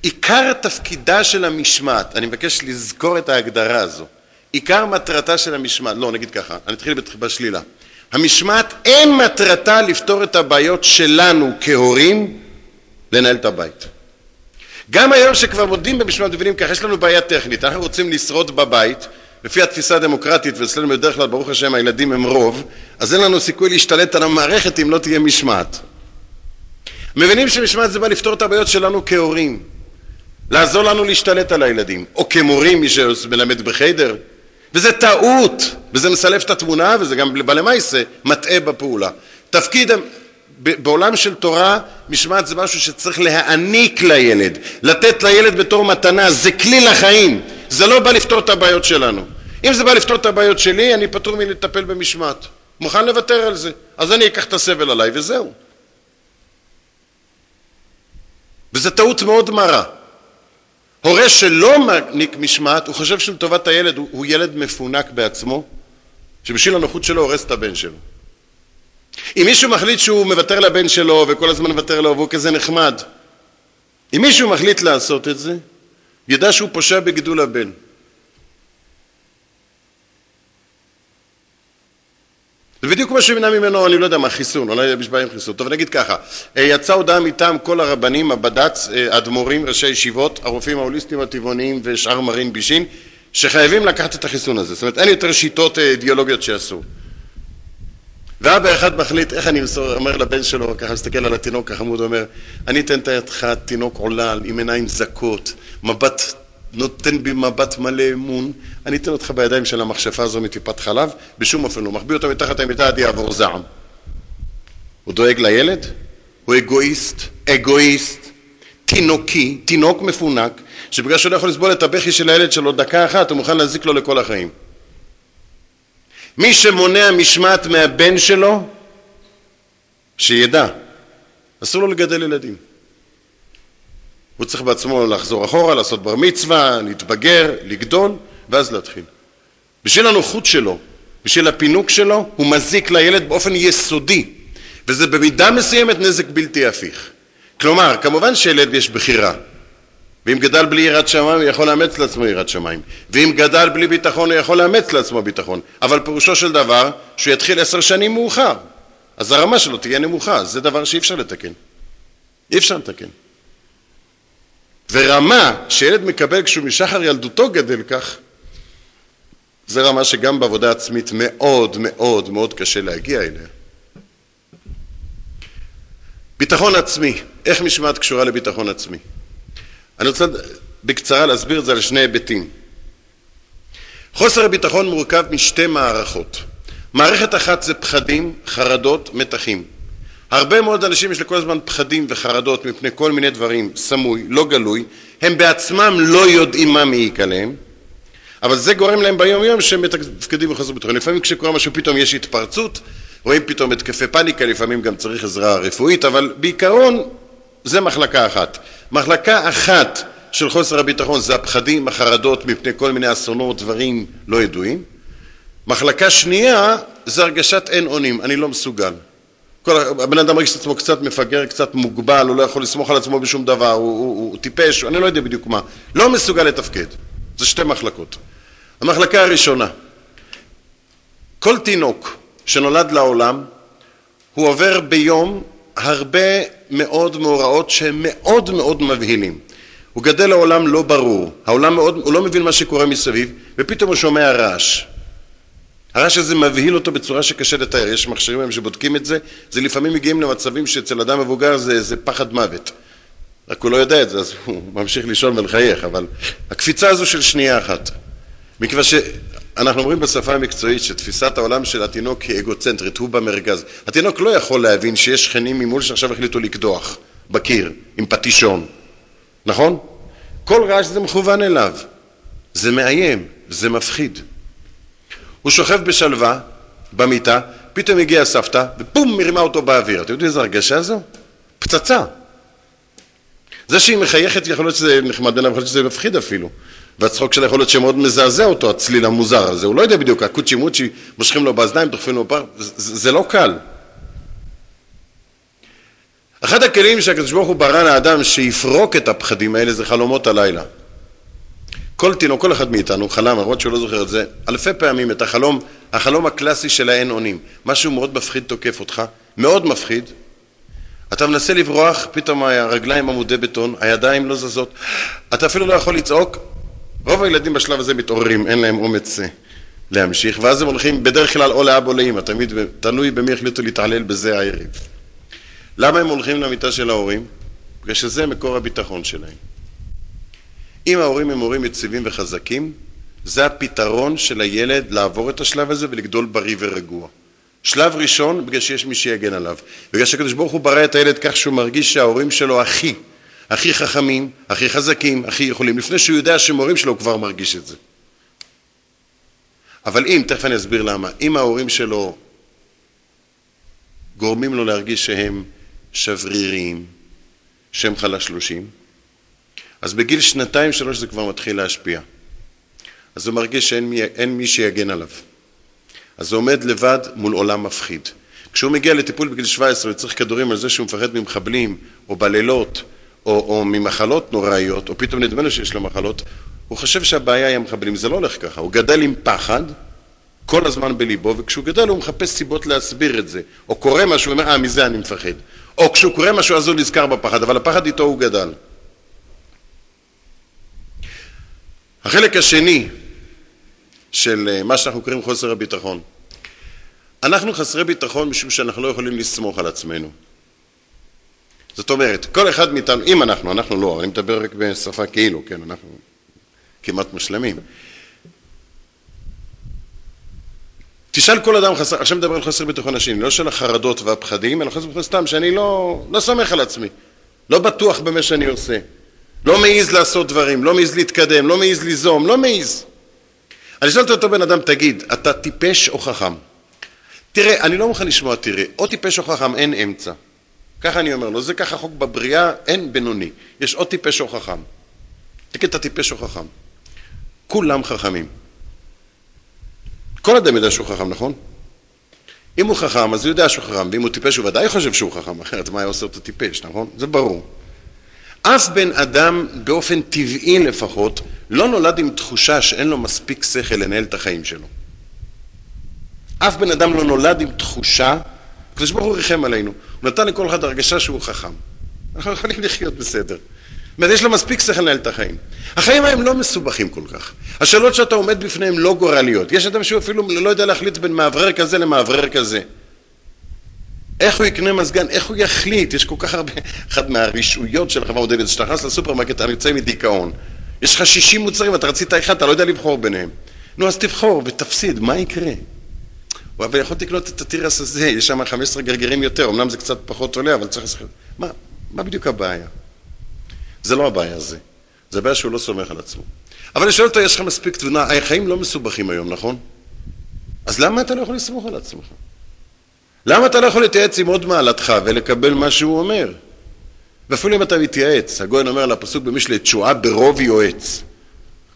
עיקר תפקידה של המשמעת, אני מבקש לזכור את ההגדרה הזו, עיקר מטרתה של המשמעת, לא נגיד ככה, אני אתחיל בשלילה. המשמעת אין מטרתה לפתור את הבעיות שלנו כהורים לנהל את הבית. גם היום שכבר מודים במשמעת מבינים ככה, יש לנו בעיה טכנית, אנחנו רוצים לשרוד בבית, לפי התפיסה הדמוקרטית, ואצלנו בדרך כלל, ברוך השם, הילדים הם רוב, אז אין לנו סיכוי להשתלט על המערכת אם לא תהיה משמעת. מבינים שמשמעת זה בא לפתור את הבעיות שלנו כהורים, לעזור לנו להשתלט על הילדים, או כמורים, מי שמלמד בחיידר, וזה טעות, וזה מסלף את התמונה, וזה גם בלמייסה מטעה בפעולה. תפקיד בעולם של תורה משמעת זה משהו שצריך להעניק לילד, לתת לילד בתור מתנה, זה כלי לחיים, זה לא בא לפתור את הבעיות שלנו. אם זה בא לפתור את הבעיות שלי, אני פטור מלטפל במשמעת. מוכן לוותר על זה, אז אני אקח את הסבל עליי וזהו. וזו טעות מאוד מרה. הורה שלא מעניק משמעת, הוא חושב שלטובת הילד, הוא, הוא ילד מפונק בעצמו, שבשביל הנוחות שלו הורס את הבן שלו. אם מישהו מחליט שהוא מוותר לבן שלו וכל הזמן מוותר לו והוא כזה נחמד, אם מישהו מחליט לעשות את זה, ידע שהוא פושע בגידול הבן. זה בדיוק מה שימנע ממנו, אני לא יודע מה, חיסון, אולי יש בעיה עם חיסון. טוב, נגיד ככה, אה, יצאה הודעה מטעם כל הרבנים, הבד"ץ, אה, אדמו"רים, ראשי ישיבות, הרופאים ההוליסטיים הטבעוניים ושאר מרין בישין, שחייבים לקחת את החיסון הזה. זאת אומרת, אין יותר שיטות אה, אידיאולוגיות שעשו. ואבא אחד מחליט איך אני אמסור, אומר לבן שלו, ככה מסתכל על התינוק החמוד, אומר, אני אתן את ידך תינוק עולל עם עיניים זכות, מבט, נותן בי מבט מלא אמון, אני אתן אותך בידיים של המכשפה הזו מטיפת חלב, בשום אופן לא, מחביא אותו מתחת המיטה עד יעבור זעם. הוא דואג לילד? הוא אגואיסט, אגואיסט, תינוקי, תינוק מפונק, שבגלל שהוא לא יכול לסבול את הבכי של הילד שלו דקה אחת, הוא מוכן להזיק לו לכל החיים. מי שמונע משמעת מהבן שלו, שידע, אסור לו לגדל ילדים. הוא צריך בעצמו לחזור אחורה, לעשות בר מצווה, להתבגר, לגדול, ואז להתחיל. בשביל הנוחות שלו, בשביל הפינוק שלו, הוא מזיק לילד באופן יסודי, וזה במידה מסוימת נזק בלתי הפיך. כלומר, כמובן שילד יש בחירה, ואם גדל בלי יראת שמיים הוא יכול לאמץ לעצמו יראת שמיים. ואם גדל בלי ביטחון הוא יכול לאמץ לעצמו ביטחון. אבל פירושו של דבר שהוא יתחיל עשר שנים מאוחר. אז הרמה שלו תהיה נמוכה. זה דבר שאי אפשר לתקן. אי אפשר לתקן. ורמה שילד מקבל כשהוא משחר ילדותו גדל כך זה רמה שגם בעבודה עצמית מאוד מאוד מאוד קשה להגיע אליה. ביטחון עצמי, איך משמעת קשורה לביטחון עצמי? אני רוצה בקצרה להסביר את זה על שני היבטים. חוסר הביטחון מורכב משתי מערכות. מערכת אחת זה פחדים, חרדות, מתחים. הרבה מאוד אנשים יש לכל הזמן פחדים וחרדות מפני כל מיני דברים, סמוי, לא גלוי, הם בעצמם לא יודעים מה מעיק עליהם, אבל זה גורם להם ביום יום שהם מתפקדים וחוסר ביטחון. לפעמים כשקורה משהו פתאום יש התפרצות, רואים פתאום התקפי פאניקה, לפעמים גם צריך עזרה רפואית, אבל בעיקרון זה מחלקה אחת. מחלקה אחת של חוסר הביטחון זה הפחדים, החרדות מפני כל מיני אסונות, דברים לא ידועים. מחלקה שנייה זה הרגשת אין אונים, אני לא מסוגל. כל, הבן אדם מרגיש את עצמו קצת מפגר, קצת מוגבל, הוא לא יכול לסמוך על עצמו בשום דבר, הוא, הוא, הוא, הוא טיפש, אני לא יודע בדיוק מה. לא מסוגל לתפקד. זה שתי מחלקות. המחלקה הראשונה, כל תינוק שנולד לעולם, הוא עובר ביום הרבה מאוד מאורעות שהם מאוד מאוד מבהילים. הוא גדל לעולם לא ברור, העולם מאוד, הוא לא מבין מה שקורה מסביב, ופתאום הוא שומע רעש. הרעש הזה מבהיל אותו בצורה שקשה לתאר, יש מכשירים היום שבודקים את זה, זה לפעמים מגיעים למצבים שאצל אדם מבוגר זה, זה פחד מוות. רק הוא לא יודע את זה, אז הוא ממשיך לישון ולחייך, אבל הקפיצה הזו של שנייה אחת, מכיוון אנחנו אומרים בשפה המקצועית שתפיסת העולם של התינוק היא אגוצנטרית, הוא במרכז. התינוק לא יכול להבין שיש שכנים ממול שעכשיו החליטו לקדוח בקיר עם פטישון, נכון? כל רעש זה מכוון אליו, זה מאיים, זה מפחיד. הוא שוכב בשלווה, במיטה, פתאום הגיעה סבתא, ופום, מרימה אותו באוויר. אתם יודעים איזה הרגשה זו? פצצה. זה שהיא מחייכת יכול להיות שזה נחמד יכול להיות שזה מפחיד אפילו. והצחוק שלה יכול להיות שמאוד מזעזע אותו, הצליל המוזר הזה. הוא לא יודע בדיוק, הקוצ'י מוצ'י, מושכים לו באזניים, דוחפים לו בפר, זה, זה לא קל. אחד הכלים שהקדוש ברוך הוא ברא לאדם שיפרוק את הפחדים האלה זה חלומות הלילה. כל תינוק, כל אחד מאיתנו חלם, למרות שהוא לא זוכר את זה, אלפי פעמים את החלום, החלום הקלאסי של האין אונים. משהו מאוד מפחיד תוקף אותך, מאוד מפחיד. אתה מנסה לברוח, פתאום הרגליים עמודי בטון, הידיים לא זזות, אתה אפילו לא יכול לצעוק, רוב הילדים בשלב הזה מתעוררים, אין להם אומץ אה, להמשיך, ואז הם הולכים בדרך כלל או לאבא או לאמא, תמיד תלוי במי החליטו להתעלל בזה הערב. למה הם הולכים למיטה של ההורים? בגלל שזה מקור הביטחון שלהם. אם ההורים הם הורים יציבים וחזקים, זה הפתרון של הילד לעבור את השלב הזה ולגדול בריא ורגוע. שלב ראשון, בגלל שיש מי שיגן עליו. בגלל שהקדוש ברוך הוא ברא את הילד כך שהוא מרגיש שההורים שלו הכי הכי חכמים, הכי חזקים, הכי יכולים, לפני שהוא יודע שמורים שלו כבר מרגיש את זה. אבל אם, תכף אני אסביר למה, אם ההורים שלו גורמים לו להרגיש שהם שבריריים, שהם חלשלושים, אז בגיל שנתיים שלוש זה כבר מתחיל להשפיע. אז הוא מרגיש שאין מי, מי שיגן עליו. אז הוא עומד לבד מול עולם מפחיד. כשהוא מגיע לטיפול בגיל 17 וצריך כדורים על זה שהוא מפחד ממחבלים, או בלילות, או, או ממחלות נוראיות, או פתאום נדמה לו שיש לו מחלות, הוא חושב שהבעיה היא המחבלים. זה לא הולך ככה. הוא גדל עם פחד כל הזמן בליבו, וכשהוא גדל הוא מחפש סיבות להסביר את זה. או קורה משהו, הוא אומר, אה, מזה אני מפחד. או כשהוא קורא משהו אז הוא נזכר בפחד, אבל הפחד איתו הוא גדל. החלק השני של אה, מה שאנחנו קוראים חוסר הביטחון. אנחנו חסרי ביטחון משום שאנחנו לא יכולים לסמוך על עצמנו. זאת אומרת, כל אחד מאיתנו, אם אנחנו, אנחנו לא, אני מדבר רק בשפה כאילו, כן, אנחנו כמעט מושלמים. תשאל כל אדם חסר, עכשיו מדבר על חסר ביטחון השני, לא של החרדות והפחדים, אלא חסר ביטחון סתם, שאני לא, לא סומך על עצמי. לא בטוח במה שאני עושה, לא מעז לעשות דברים, לא מעז להתקדם, לא מעז ליזום, לא מעז. אני שואל את אותו בן אדם, תגיד, אתה טיפש או חכם? תראה, אני לא מוכן לשמוע תראה, או טיפש או חכם, אין אמצע. ככה אני אומר לו, זה ככה חוק בבריאה, אין בינוני. יש או טיפש או חכם. תגיד, אתה טיפש או חכם? כולם חכמים. כל אדם יודע שהוא חכם, נכון? אם הוא חכם, אז הוא יודע שהוא חכם, ואם הוא טיפש, הוא ודאי חושב שהוא חכם, אחרת מה היה עושה אותו טיפש, נכון? זה ברור. אף בן אדם, באופן טבעי לפחות, לא נולד עם תחושה שאין לו מספיק שכל לנהל את החיים שלו. אף בן אדם לא נולד עם תחושה, הקדוש ברוך הוא ריחם עלינו, הוא נתן לכל אחד הרגשה שהוא חכם. אנחנו יכולים לחיות בסדר. זאת אומרת, יש לו מספיק שכל לנהל את החיים. החיים הם לא מסובכים כל כך. השאלות שאתה עומד בפניהם לא גורליות. יש אדם שהוא אפילו לא יודע להחליט בין מאוורר כזה למאוורר כזה. איך הוא יקנה מזגן? איך הוא יחליט? יש כל כך הרבה... אחת מהרשעויות של החברה המודלת, שאתה נכנס לסופרמרקט, אתה יוצא מדיכאון. יש לך 60 מוצרים, אתה רצית אחד, אתה לא יודע לבחור ביניהם. נו, אז תבחור ותפסיד, מה יקרה? אבל יכולתי לקנות את התירס הזה, יש שם 15 גרגרים יותר, אמנם זה קצת פחות עולה, אבל צריך... מה, מה בדיוק הבעיה? זה לא הבעיה הזה. זה הבעיה שהוא לא סומך על עצמו. אבל אני שואל אותו, יש לך מספיק תבונה, החיים לא מסובכים היום, נכון? אז למה אתה לא יכול לסמוך על עצמך? למה אתה לא יכול להתייעץ עם עוד מעלתך ולקבל מה שהוא אומר? ואפילו אם אתה מתייעץ, הגויין אומר על הפסוק במשלי, תשועה ברוב יועץ.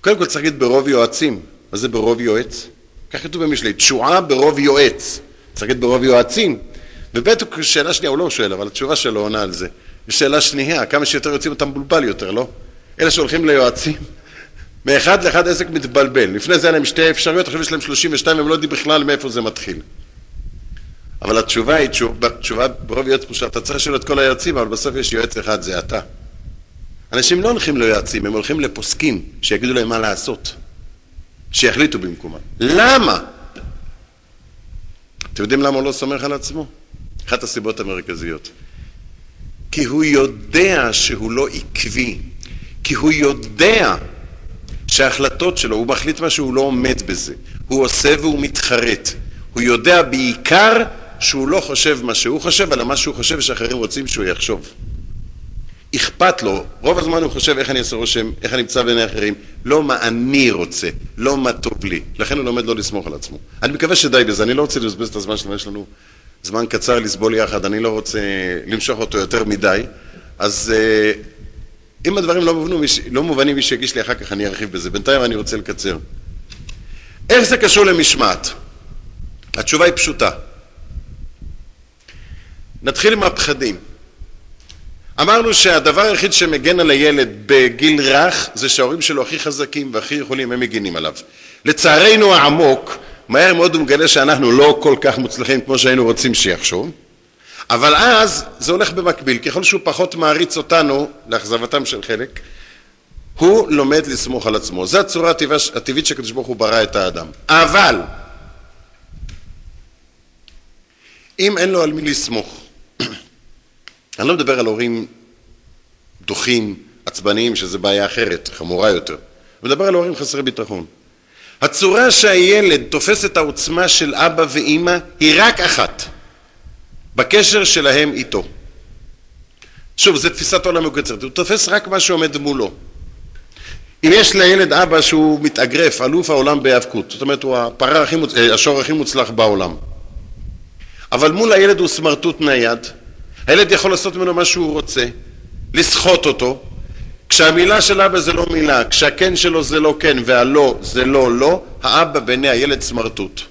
קודם כל צריך להגיד ברוב יועצים. מה זה ברוב יועץ? כך כתוב במשלי, תשועה ברוב יועץ. צריך להגיד ברוב יועצים. וב' שאלה שנייה, הוא לא שואל, אבל התשובה שלו עונה על זה. שאלה שנייה, כמה שיותר יוצאים אתה מבולבל יותר, לא? אלה שהולכים ליועצים, מאחד לאחד עסק מתבלבל. לפני זה היה להם שתי אפשרויות, עכשיו יש להם 32, הם לא יודעים בכלל מאיפה זה מתחיל. אבל התשובה היא, תשובה ברוב יועץ פשוט, אתה צריך לשאול את כל היועצים, אבל בסוף יש יועץ אחד, זה אתה. אנשים לא הולכים ליועצים, הם הולכים לפוסקים, שיגידו להם מה לעשות. שיחליטו במקומם. למה? אתם יודעים למה הוא לא סומך על עצמו? אחת הסיבות המרכזיות. כי הוא יודע שהוא לא עקבי, כי הוא יודע שההחלטות שלו, הוא מחליט מה שהוא לא עומד בזה, הוא עושה והוא מתחרט. הוא יודע בעיקר שהוא לא חושב מה שהוא חושב, אלא מה שהוא חושב שאחרים רוצים שהוא יחשוב. אכפת לו, רוב הזמן הוא חושב איך אני אעשה רושם, איך אני אמצא בעיני אחרים, לא מה אני רוצה, לא מה טוב לי. לכן הוא לומד לא לסמוך על עצמו. אני מקווה שדי בזה, אני לא רוצה לבזבז את הזמן שלנו, יש לנו זמן קצר לסבול יחד, אני לא רוצה למשוך אותו יותר מדי, אז אה, אם הדברים לא, מובנו, לא מובנים, מי שיגיש לי אחר כך אני ארחיב בזה. בינתיים אני רוצה לקצר. איך זה קשור למשמעת? התשובה היא פשוטה. נתחיל עם הפחדים. אמרנו שהדבר היחיד שמגן על הילד בגיל רך זה שההורים שלו הכי חזקים והכי יכולים, הם מגינים עליו. לצערנו העמוק, מהר מאוד הוא מגלה שאנחנו לא כל כך מוצלחים כמו שהיינו רוצים שיחשוב, אבל אז זה הולך במקביל, ככל שהוא פחות מעריץ אותנו, לאכזבתם של חלק, הוא לומד לסמוך על עצמו. זו הצורה הטבעית שקדוש ברוך הוא ברא את האדם. אבל, אם אין לו על מי לסמוך, אני לא מדבר על הורים דוחים, עצבניים, שזו בעיה אחרת, חמורה יותר. אני מדבר על הורים חסרי ביטחון. הצורה שהילד תופס את העוצמה של אבא ואימא היא רק אחת, בקשר שלהם איתו. שוב, זו תפיסת עולם מקוצרת, הוא תופס רק מה שעומד מולו. אם יש לילד אבא שהוא מתאגרף, אלוף העולם בהיאבקות, זאת אומרת הוא הפרה הכי מוצ... אה, השור הכי מוצלח בעולם, אבל מול הילד הוא סמרטוט נייד, הילד יכול לעשות ממנו מה שהוא רוצה, לסחוט אותו, כשהמילה של אבא זה לא מילה, כשהכן שלו זה לא כן והלא זה לא לא, האבא בעיני הילד סמרטוט.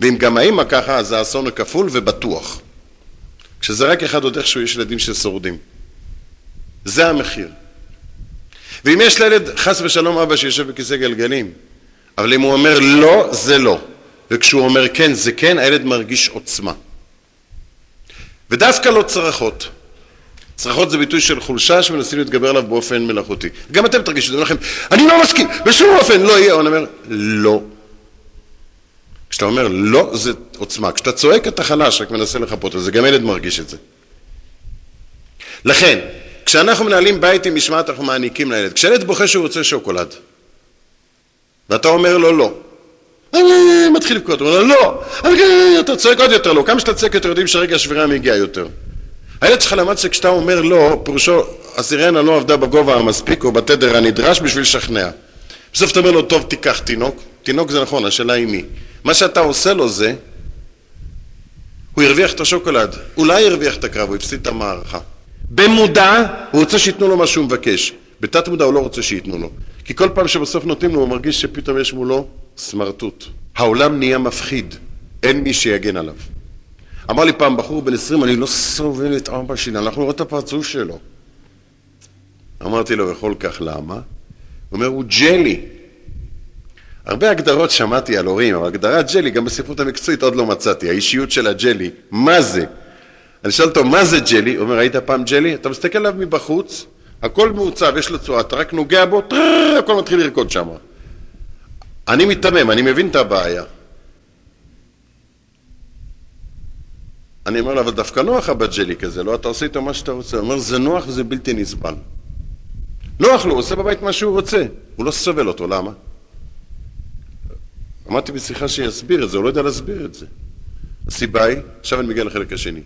ואם גם האמא ככה, אז האסון הוא כפול ובטוח. כשזה רק אחד עוד איכשהו יש ילדים ששורדים. זה המחיר. ואם יש לילד, חס ושלום אבא שיושב בכיסא גלגלים, אבל אם הוא אומר לא, זה לא. וכשהוא אומר כן, זה כן, הילד מרגיש עוצמה. ודווקא לא צרחות. צרחות זה ביטוי של חולשה שמנסים להתגבר עליו באופן מלאכותי. גם אתם תרגישו, זה לכם, אני לא מסכים, בשום אופן לא יהיה. אני אומר, לא. כשאתה אומר לא, זה עוצמה. כשאתה צועק אתה חלש, רק מנסה לחפות על זה. גם ילד מרגיש את זה. לכן, כשאנחנו מנהלים בית עם משמעת, אנחנו מעניקים לילד. כשילד בוכה שהוא רוצה שוקולד, ואתה אומר לו לא, מתחיל לבכות, הוא אומר לו לא, אתה צועק עוד יותר לא, כמה שאתה צועק יותר יודעים שרגע השבירה מגיע יותר. הילד שלך למד שכשאתה אומר לא, פירושו, הסירנה לא עבדה בגובה המספיק או בתדר הנדרש בשביל לשכנע. בסוף אתה אומר לו, טוב, תיקח תינוק. תינוק זה נכון, השאלה היא מי. מה שאתה עושה לו זה, הוא הרוויח את השוקולד. אולי הרוויח את הקרב, הוא הפסיד את המערכה. במודע, הוא רוצה שייתנו לו מה שהוא מבקש. בתת מודע הוא לא רוצה שייתנו לו. כי כל פעם שבסוף נותנים לו, הוא מרגיש שפתאום יש מולו סמרטוט. העולם נהיה מפחיד, אין מי שיגן עליו. אמר לי פעם בחור בן 20, אני לא סובל את אבא שלי, אנחנו רואים את הפרצוף שלו. אמרתי לו, וכל כך למה? הוא אומר, הוא ג'לי. הרבה הגדרות שמעתי על הורים, אבל הגדרת ג'לי, גם בספרות המקצועית עוד לא מצאתי. האישיות של הג'לי, מה זה? אני שואל אותו, מה זה ג'לי? הוא אומר, היית פעם ג'לי? אתה מסתכל עליו מבחוץ, הכל מעוצב, יש לו צורה, אתה רק נוגע בו, טררר, הכל מתחיל לרקוד שם. אני מיתמם, אני מבין את הבעיה. אני אומר לו, אבל דווקא נוח הבג'לי כזה, לא? אתה עושה איתו מה שאתה רוצה. הוא אומר, זה נוח וזה בלתי נסבל. נוח לו, הוא עושה בבית מה שהוא רוצה. הוא לא סובל אותו, למה? אמרתי בשיחה שיסביר את זה, הוא לא יודע להסביר את זה. הסיבה היא, עכשיו אני מגיע לחלק השני.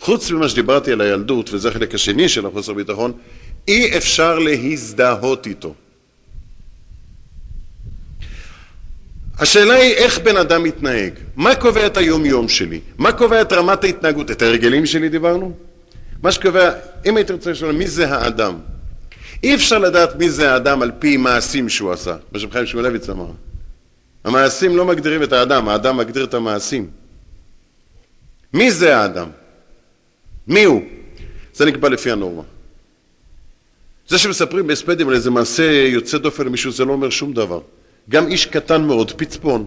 חוץ ממה שדיברתי על הילדות, וזה החלק השני של החוסר ביטחון, אי אפשר להזדהות איתו. השאלה היא איך בן אדם מתנהג. מה קובע את היום-יום שלי? מה קובע את רמת ההתנהגות? את ההרגלים שלי דיברנו? מה שקובע, אם היית רוצה לשאול מי זה האדם, אי אפשר לדעת מי זה האדם על פי מעשים שהוא עשה, מה שחיים שמואלביץ אמר. המעשים לא מגדירים את האדם, האדם מגדיר את המעשים. מי זה האדם? מי הוא? זה נקבע לפי הנורמה. זה שמספרים בהספדים על איזה מעשה יוצא דופן למישהו זה לא אומר שום דבר. גם איש קטן מאוד, פצפון,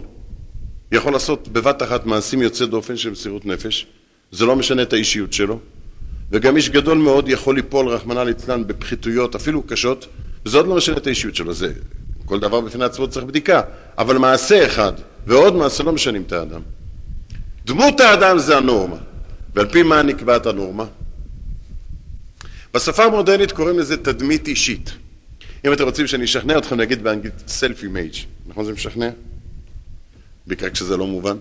יכול לעשות בבת אחת מעשים יוצא דופן של מסירות נפש, זה לא משנה את האישיות שלו, וגם איש גדול מאוד יכול ליפול, רחמנא ליצלן, בפחיתויות, אפילו קשות, וזה עוד לא משנה את האישיות שלו, זה כל דבר בפני עצמו צריך בדיקה, אבל מעשה אחד ועוד מעשה לא משנים את האדם. דמות האדם זה הנורמה, ועל פי מה נקבעת הנורמה? בשפה המודרנית קוראים לזה תדמית אישית. אם אתם רוצים שאני אשכנע אתכם, נגיד באנגלית self image, נכון זה משכנע? בעיקר כשזה לא מובן.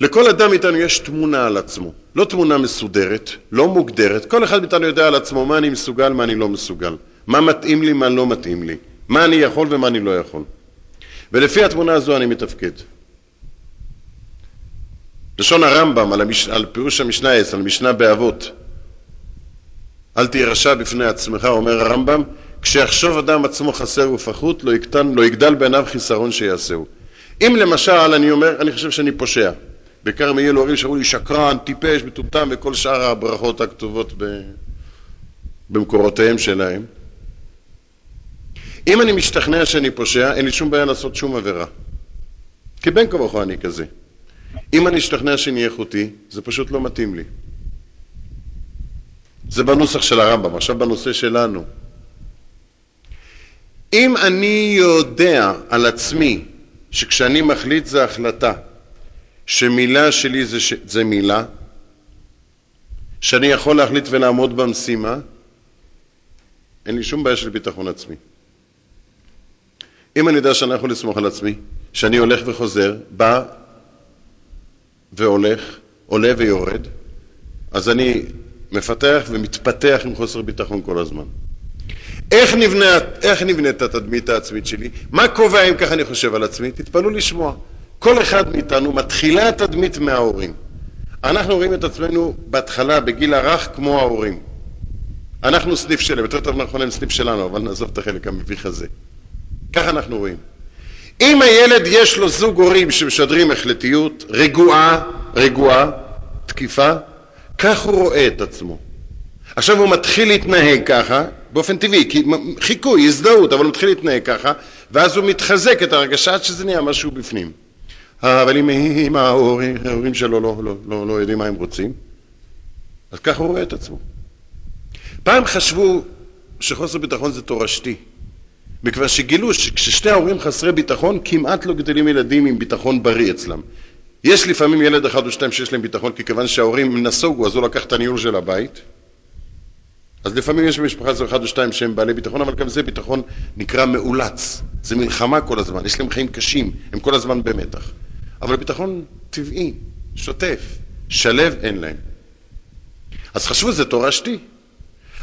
לכל אדם מאיתנו יש תמונה על עצמו, לא תמונה מסודרת, לא מוגדרת, כל אחד מאיתנו יודע על עצמו מה אני מסוגל, מה אני לא מסוגל, מה מתאים לי, מה לא מתאים לי, מה אני יכול ומה אני לא יכול. ולפי התמונה הזו אני מתפקד. לשון הרמב"ם על, המש... על פירוש המשנה עץ, על משנה באבות, אל תהיה רשע בפני עצמך, אומר הרמב"ם, כשיחשוב אדם עצמו חסר ופחות, לא, יקטן, לא יגדל בעיניו חיסרון שיעשהו. אם למשל אני אומר, אני חושב שאני פושע, לו הורים שאמרו לי שקרן, טיפש, מטומטם וכל שאר הברכות הכתובות ב... במקורותיהם שלהם. אם אני משתכנע שאני פושע, אין לי שום בעיה לעשות שום עבירה. כי בין כה וכה אני כזה. אם אני אשתכנע שאני איכותי, זה פשוט לא מתאים לי. זה בנוסח של הרמב"ם, עכשיו בנושא שלנו. אם אני יודע על עצמי שכשאני מחליט זה החלטה, שמילה שלי זה, ש... זה מילה, שאני יכול להחליט ולעמוד במשימה, אין לי שום בעיה של ביטחון עצמי. אם אני יודע שאני יכול לסמוך על עצמי, שאני הולך וחוזר, בא והולך, עולה ויורד, אז אני מפתח ומתפתח עם חוסר ביטחון כל הזמן. איך, נבנה, איך נבנית התדמית העצמית שלי? מה קובע אם ככה אני חושב על עצמי? תתפלאו לשמוע. כל אחד מאיתנו מתחילה התדמית מההורים. אנחנו רואים את עצמנו בהתחלה, בגיל הרך, כמו ההורים. אנחנו סניף שלהם, יותר טוב נכון הם סניף שלנו, אבל נעזוב את החלק המביך הזה. ככה אנחנו רואים. אם הילד יש לו זוג הורים שמשדרים החלטיות, רגועה, רגועה, תקיפה, כך הוא רואה את עצמו. עכשיו הוא מתחיל להתנהג ככה, באופן טבעי, כי חיקוי, הזדהות, אבל הוא מתחיל להתנהג ככה, ואז הוא מתחזק את הרגשה עד שזה נהיה משהו בפנים. אבל אם, ההורים שלו לא, לא, לא, לא יודעים מה הם רוצים, אז ככה הוא רואה את עצמו. פעם חשבו שחוסר ביטחון זה תורשתי, מכיוון שגילו שכששני ההורים חסרי ביטחון, כמעט לא גדלים ילדים עם ביטחון בריא אצלם. יש לפעמים ילד אחד או שתיים שיש להם ביטחון, כי כיוון שההורים נסוגו, אז הוא לקח את הניהול של הבית. אז לפעמים יש במשפחה זו אחד או שתיים שהם בעלי ביטחון, אבל גם זה ביטחון נקרא מאולץ. זה מלחמה כל הזמן, יש להם חיים קשים, הם כל הזמן במתח. אבל ביטחון טבעי, שוטף, שלב אין להם. אז חשבו זה תורשתי.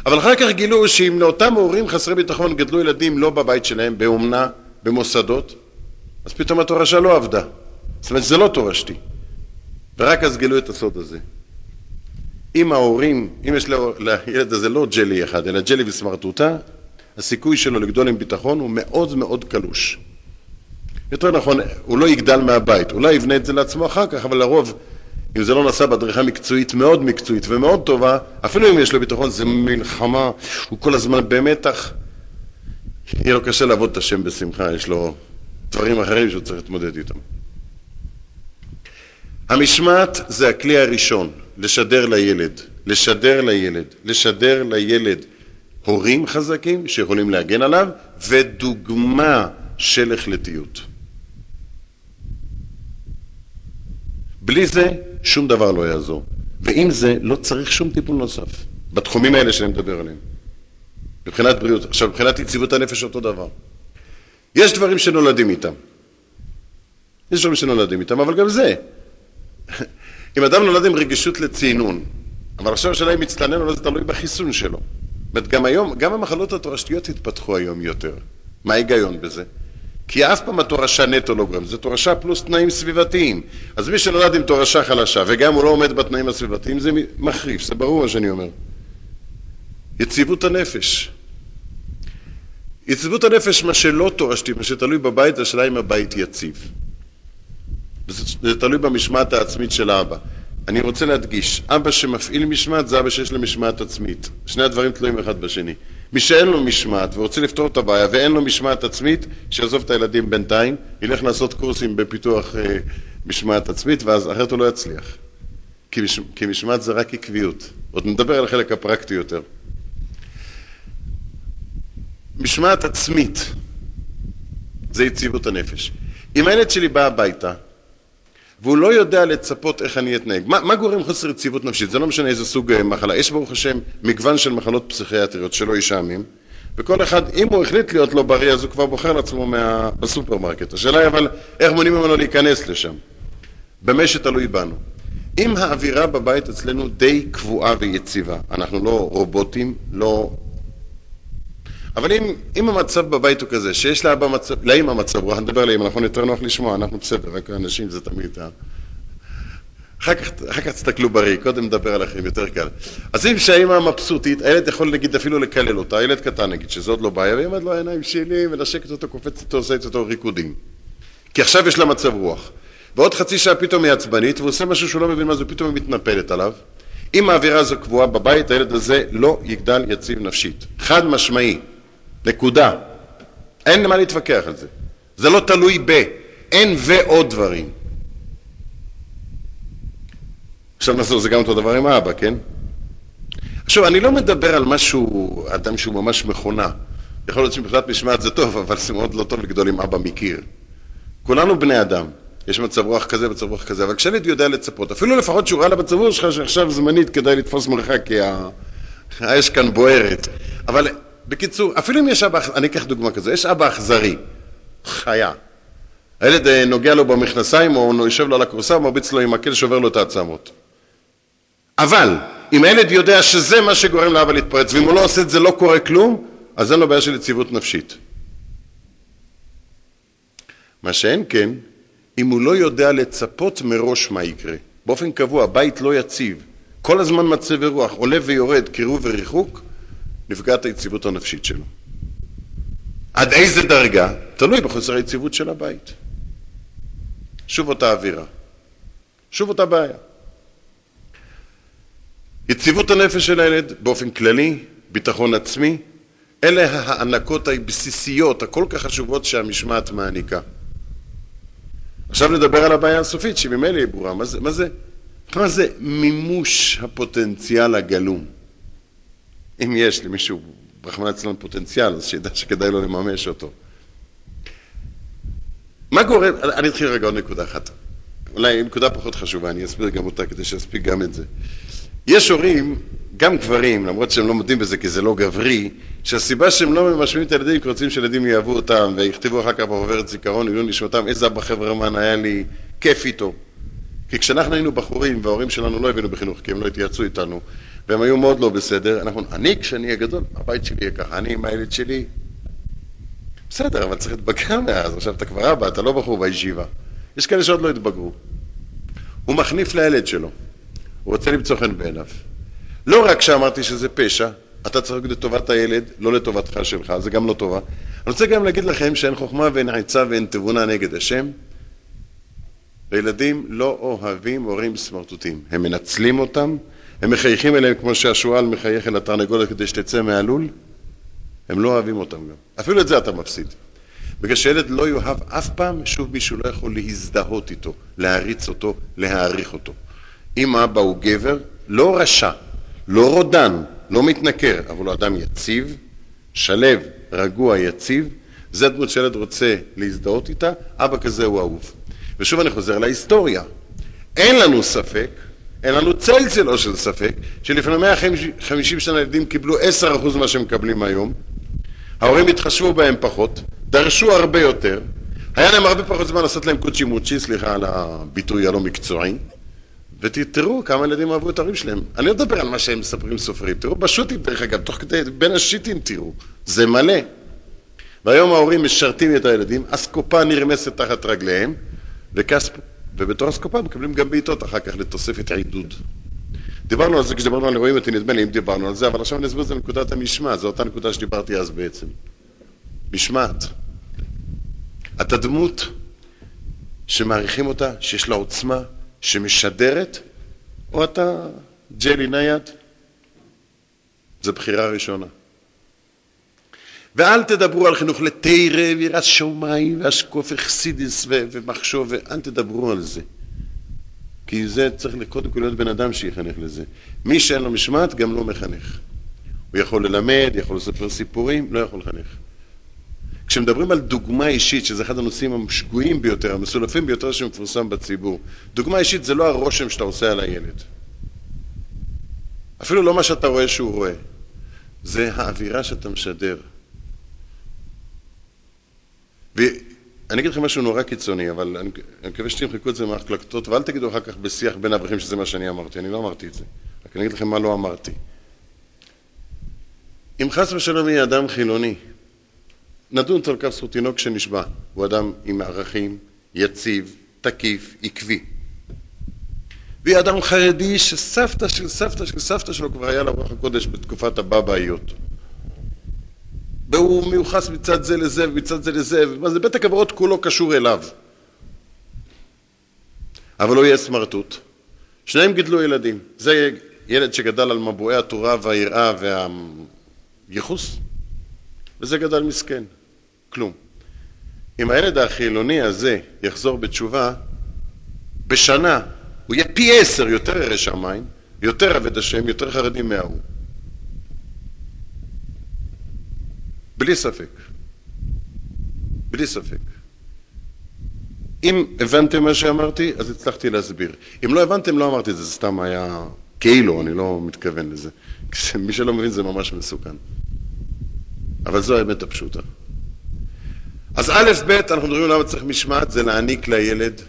אבל אחר כך גילו שאם לאותם הורים חסרי ביטחון גדלו ילדים לא בבית שלהם, באומנה, במוסדות, אז פתאום התורשה לא עבדה. זאת אומרת, זה לא תורשתי. ורק אז גילו את הסוד הזה. אם ההורים, אם יש לילד הזה לא ג'לי אחד, אלא ג'לי וסמרטוטה, הסיכוי שלו לגדול עם ביטחון הוא מאוד מאוד קלוש. יותר נכון, הוא לא יגדל מהבית, אולי יבנה את זה לעצמו אחר כך, אבל לרוב, אם זה לא נעשה בהדרכה מקצועית מאוד מקצועית ומאוד טובה, אפילו אם יש לו ביטחון, זה מלחמה, הוא כל הזמן במתח, יהיה לו קשה לעבוד את השם בשמחה, יש לו דברים אחרים שהוא צריך להתמודד איתם. המשמעת זה הכלי הראשון, לשדר לילד, לשדר לילד, לשדר לילד הורים חזקים שיכולים להגן עליו, ודוגמה של החלטיות. בלי זה שום דבר לא יעזור. ועם זה לא צריך שום טיפול נוסף, בתחומים האלה שאני מדבר עליהם. מבחינת בריאות. עכשיו, מבחינת יציבות הנפש אותו דבר. יש דברים שנולדים איתם. יש דברים שנולדים איתם, אבל גם זה. אם אדם נולד עם רגישות לצינון, אבל עכשיו השאלה אם מצטנן או לא, זה תלוי בחיסון שלו. זאת גם היום, גם המחלות התורשתיות התפתחו היום יותר. מה ההיגיון בזה? כי אף פעם התורשה נטו לא גורם, זה תורשה פלוס תנאים סביבתיים. אז מי שנולד עם תורשה חלשה, וגם הוא לא עומד בתנאים הסביבתיים, זה מחריף, זה ברור מה שאני אומר. יציבות הנפש. יציבות הנפש, מה שלא תורשתי, מה שתלוי בבית, השאלה אם הבית יציב. זה תלוי במשמעת העצמית של האבא. אני רוצה להדגיש, אבא שמפעיל משמעת זה אבא שיש לו משמעת עצמית. שני הדברים תלויים אחד בשני. מי שאין לו משמעת ורוצה לפתור את הבעיה ואין לו משמעת עצמית, שיעזוב את הילדים בינתיים, ילך לעשות קורסים בפיתוח אה, משמעת עצמית, ואז אחרת הוא לא יצליח. כי, מש, כי משמעת זה רק עקביות. עוד נדבר על החלק הפרקטי יותר. משמעת עצמית זה יציבות הנפש. אם הילד שלי בא הביתה והוא לא יודע לצפות איך אני אתנהג. מה, מה גורם חוסר יציבות נפשית? זה לא משנה איזה סוג אה, מחלה. יש ברוך השם מגוון של מחלות פסיכיאטריות שלא ישעמים, וכל אחד, אם הוא החליט להיות לא בריא, אז הוא כבר בוחר לעצמו מה... בסופרמרקט. השאלה היא אבל, איך מונעים ממנו להיכנס לשם? במה שתלוי בנו. אם האווירה בבית אצלנו די קבועה ויציבה, אנחנו לא רובוטים, לא אבל אם, אם המצב בבית הוא כזה, שיש לאבא מצב, לאמא מצב רוח, נדבר לאמא, נכון? יותר נוח לשמוע, אנחנו בסדר, רק האנשים זה תמיד... כך, אחר כך תסתכלו בראי, קודם נדבר עליכם, יותר קל. אז אם שהאמא מבסוטית, הילד יכול נגיד אפילו לקלל אותה, ילד קטן נגיד, שזה עוד לא בעיה, והיא אומרת לו העיניים שלי, מנשקת אותו, קופצת אותו, עושה איתו ריקודים. כי עכשיו יש לה מצב רוח. ועוד חצי שעה פתאום היא עצבנית, והוא עושה משהו שהוא לא מבין מה זה, פתאום היא מתנפלת עליו. אם האווירה הזו קבועה בבית, הילד הזה לא יגדל יציב נפשית. חד משמעי. נקודה. אין מה להתווכח על זה. זה לא תלוי ב. אין ועוד דברים. עכשיו נסו, זה גם אותו דבר עם האבא, כן? עכשיו, אני לא מדבר על משהו, אדם שהוא ממש מכונה. יכול להיות שמבחינת משמעת זה טוב, אבל זה מאוד לא טוב לגדול עם אבא מקיר. כולנו בני אדם. יש מצב רוח כזה, מצב רוח כזה, אבל כשילד יודע לצפות, אפילו לפחות שהוא ראה למצב רוח שלך שעכשיו זמנית כדאי לתפוס מרחק, כי האש כאן בוערת. אבל בקיצור, אפילו אם יש אבא, אני אקח דוגמה כזו, יש אבא אכזרי, חיה. הילד אה, נוגע לו במכנסיים או יושב לו על הכורסה ומרביץ לו עם מקל שובר לו את העצמות. אבל אם הילד יודע שזה מה שגורם לאבא להתפרץ ואם הוא לא עושה את זה לא קורה כלום, אז אין לו בעיה של יציבות נפשית. מה שאין כן, אם הוא לא יודע לצפות מראש מה יקרה. באופן קבוע, בית לא יציב, כל הזמן מצב רוח, עולה ויורד, קירוב וריחוק, נפגעת היציבות הנפשית שלו. עד איזה דרגה? תלוי בחוסר היציבות של הבית. שוב אותה אווירה. שוב אותה בעיה. יציבות הנפש של הילד באופן כללי, ביטחון עצמי, אלה הענקות הבסיסיות, הכל כך חשובות שהמשמעת מעניקה. עכשיו נדבר על הבעיה הסופית, שממילא היא ברורה. מה זה, מה זה, מה זה מימוש הפוטנציאל הגלום? אם יש למישהו, רחמנא אצלנו פוטנציאל, אז שידע שכדאי לו לממש אותו. מה גורם, אני אתחיל רגע עוד נקודה אחת. אולי נקודה פחות חשובה, אני אסביר גם אותה כדי שאספיק גם את זה. יש הורים, גם גברים, למרות שהם לא מודים בזה כי זה לא גברי, שהסיבה שהם לא ממשמים את הילדים כי רוצים שילדים יאהבו אותם ויכתבו אחר כך בעוברת זיכרון, יהיו נשמתם, איזה אבא חברמן היה לי כיף איתו. כי כשאנחנו היינו בחורים וההורים שלנו לא הבינו בחינוך כי הם לא התייעצו איתנו, והם היו מאוד לא בסדר, אנחנו, אני כשאני אהיה גדול, הבית שלי יהיה ככה, אני עם הילד שלי. בסדר, אבל צריך להתבגר מאז, עכשיו אתה כבר אבא, אתה לא בחור בישיבה. יש כאלה שעוד לא התבגרו. הוא מחניף לילד שלו, הוא רוצה למצוא חן בעיניו. לא רק שאמרתי שזה פשע, אתה צריך להגיד לטובת הילד, לא לטובתך שלך, זה גם לא טובה. אני רוצה גם להגיד לכם שאין חוכמה ואין עצה ואין תבונה נגד השם. וילדים לא אוהבים הורים סמרטוטים. הם מנצלים אותם, הם מחייכים אליהם כמו שהשועל מחייך אל התרנגולת כדי שתצא מהלול. הם לא אוהבים אותם גם. אפילו את זה אתה מפסיד. בגלל שילד לא יאהב אף פעם, שוב מישהו לא יכול להזדהות איתו, להעריץ אותו, להעריך אותו. אם אבא הוא גבר, לא רשע, לא רודן, לא מתנכר, אבל הוא אדם יציב, שלב, רגוע, יציב, זה דמות שילד רוצה להזדהות איתה, אבא כזה הוא אהוב. ושוב אני חוזר להיסטוריה. אין לנו ספק, אין לנו צל צלו של ספק, שלפני 150 שנה ילדים קיבלו 10% ממה שהם מקבלים היום, ההורים התחשבו בהם פחות, דרשו הרבה יותר, היה להם הרבה פחות זמן לעשות להם קוצ'י מוצ'י, סליחה על הביטוי הלא מקצועי, ותראו כמה ילדים אהבו את ההורים שלהם. אני לא מדבר על מה שהם מספרים סופרים, תראו בשו"תים דרך אגב, תוך כדי, בין השיטים תראו, זה מלא. והיום ההורים משרתים את הילדים, אסקופה נרמסת תחת רגליהם, וכספ... ובתור אסקופה מקבלים גם בעיטות אחר כך לתוספת עידוד. דיברנו על זה כשדיברנו על אירועים נדמה לי אם דיברנו על זה, אבל עכשיו אני אסביר את זה לנקודת המשמעת, זו אותה נקודה שדיברתי אז בעצם. משמעת. אתה דמות שמעריכים אותה, שיש לה עוצמה, שמשדרת, או אתה ג'לי נייד? זו בחירה ראשונה. ואל תדברו על חינוך לתרא ויראת שמיים ואשקוף אכסידיס ומחשוב, ואל תדברו על זה. כי זה צריך קודם כל להיות בן אדם שיחנך לזה. מי שאין לו משמעת גם לא מחנך. הוא יכול ללמד, יכול לספר סיפורים, לא יכול לחנך. כשמדברים על דוגמה אישית, שזה אחד הנושאים השגויים ביותר, המסולפים ביותר שמפורסם בציבור, דוגמה אישית זה לא הרושם שאתה עושה על הילד. אפילו לא מה שאתה רואה שהוא רואה. זה האווירה שאתה משדר. ואני אגיד לכם משהו נורא קיצוני, אבל אני, אני מקווה שתמחקו את זה מההקלטות, ואל תגידו אחר כך בשיח בין אברכים שזה מה שאני אמרתי, אני לא אמרתי את זה. רק אני אגיד לכם מה לא אמרתי. אם חס ושלום יהיה אדם חילוני, נדון על כך זכות תינוק שנשבע, הוא אדם עם ערכים, יציב, תקיף, עקבי. ויהיה אדם חרדי שסבתא של סבתא של סבתא שלו כבר היה לה רוח הקודש בתקופת הבבאיות. והוא מיוחס מצד זה לזה ומצד זה לזה, ומה בית הקברות כולו קשור אליו. אבל הוא יהיה סמרטוט. שניהם גידלו ילדים. זה ילד שגדל על מבועי התורה והיראה והייחוס, וזה גדל מסכן. כלום. אם הילד החילוני הזה יחזור בתשובה, בשנה הוא יהיה פי עשר יותר ירא שמיים, יותר עבד השם, יותר חרדי מההוא. בלי ספק. בלי ספק. אם הבנתם מה שאמרתי, אז הצלחתי להסביר. אם לא הבנתם, לא אמרתי את זה, זה סתם היה כאילו, אני לא מתכוון לזה. מי שלא מבין זה ממש מסוכן. אבל זו האמת הפשוטה. אז א', ב', אנחנו מדברים למה צריך משמעת, זה להעניק לילד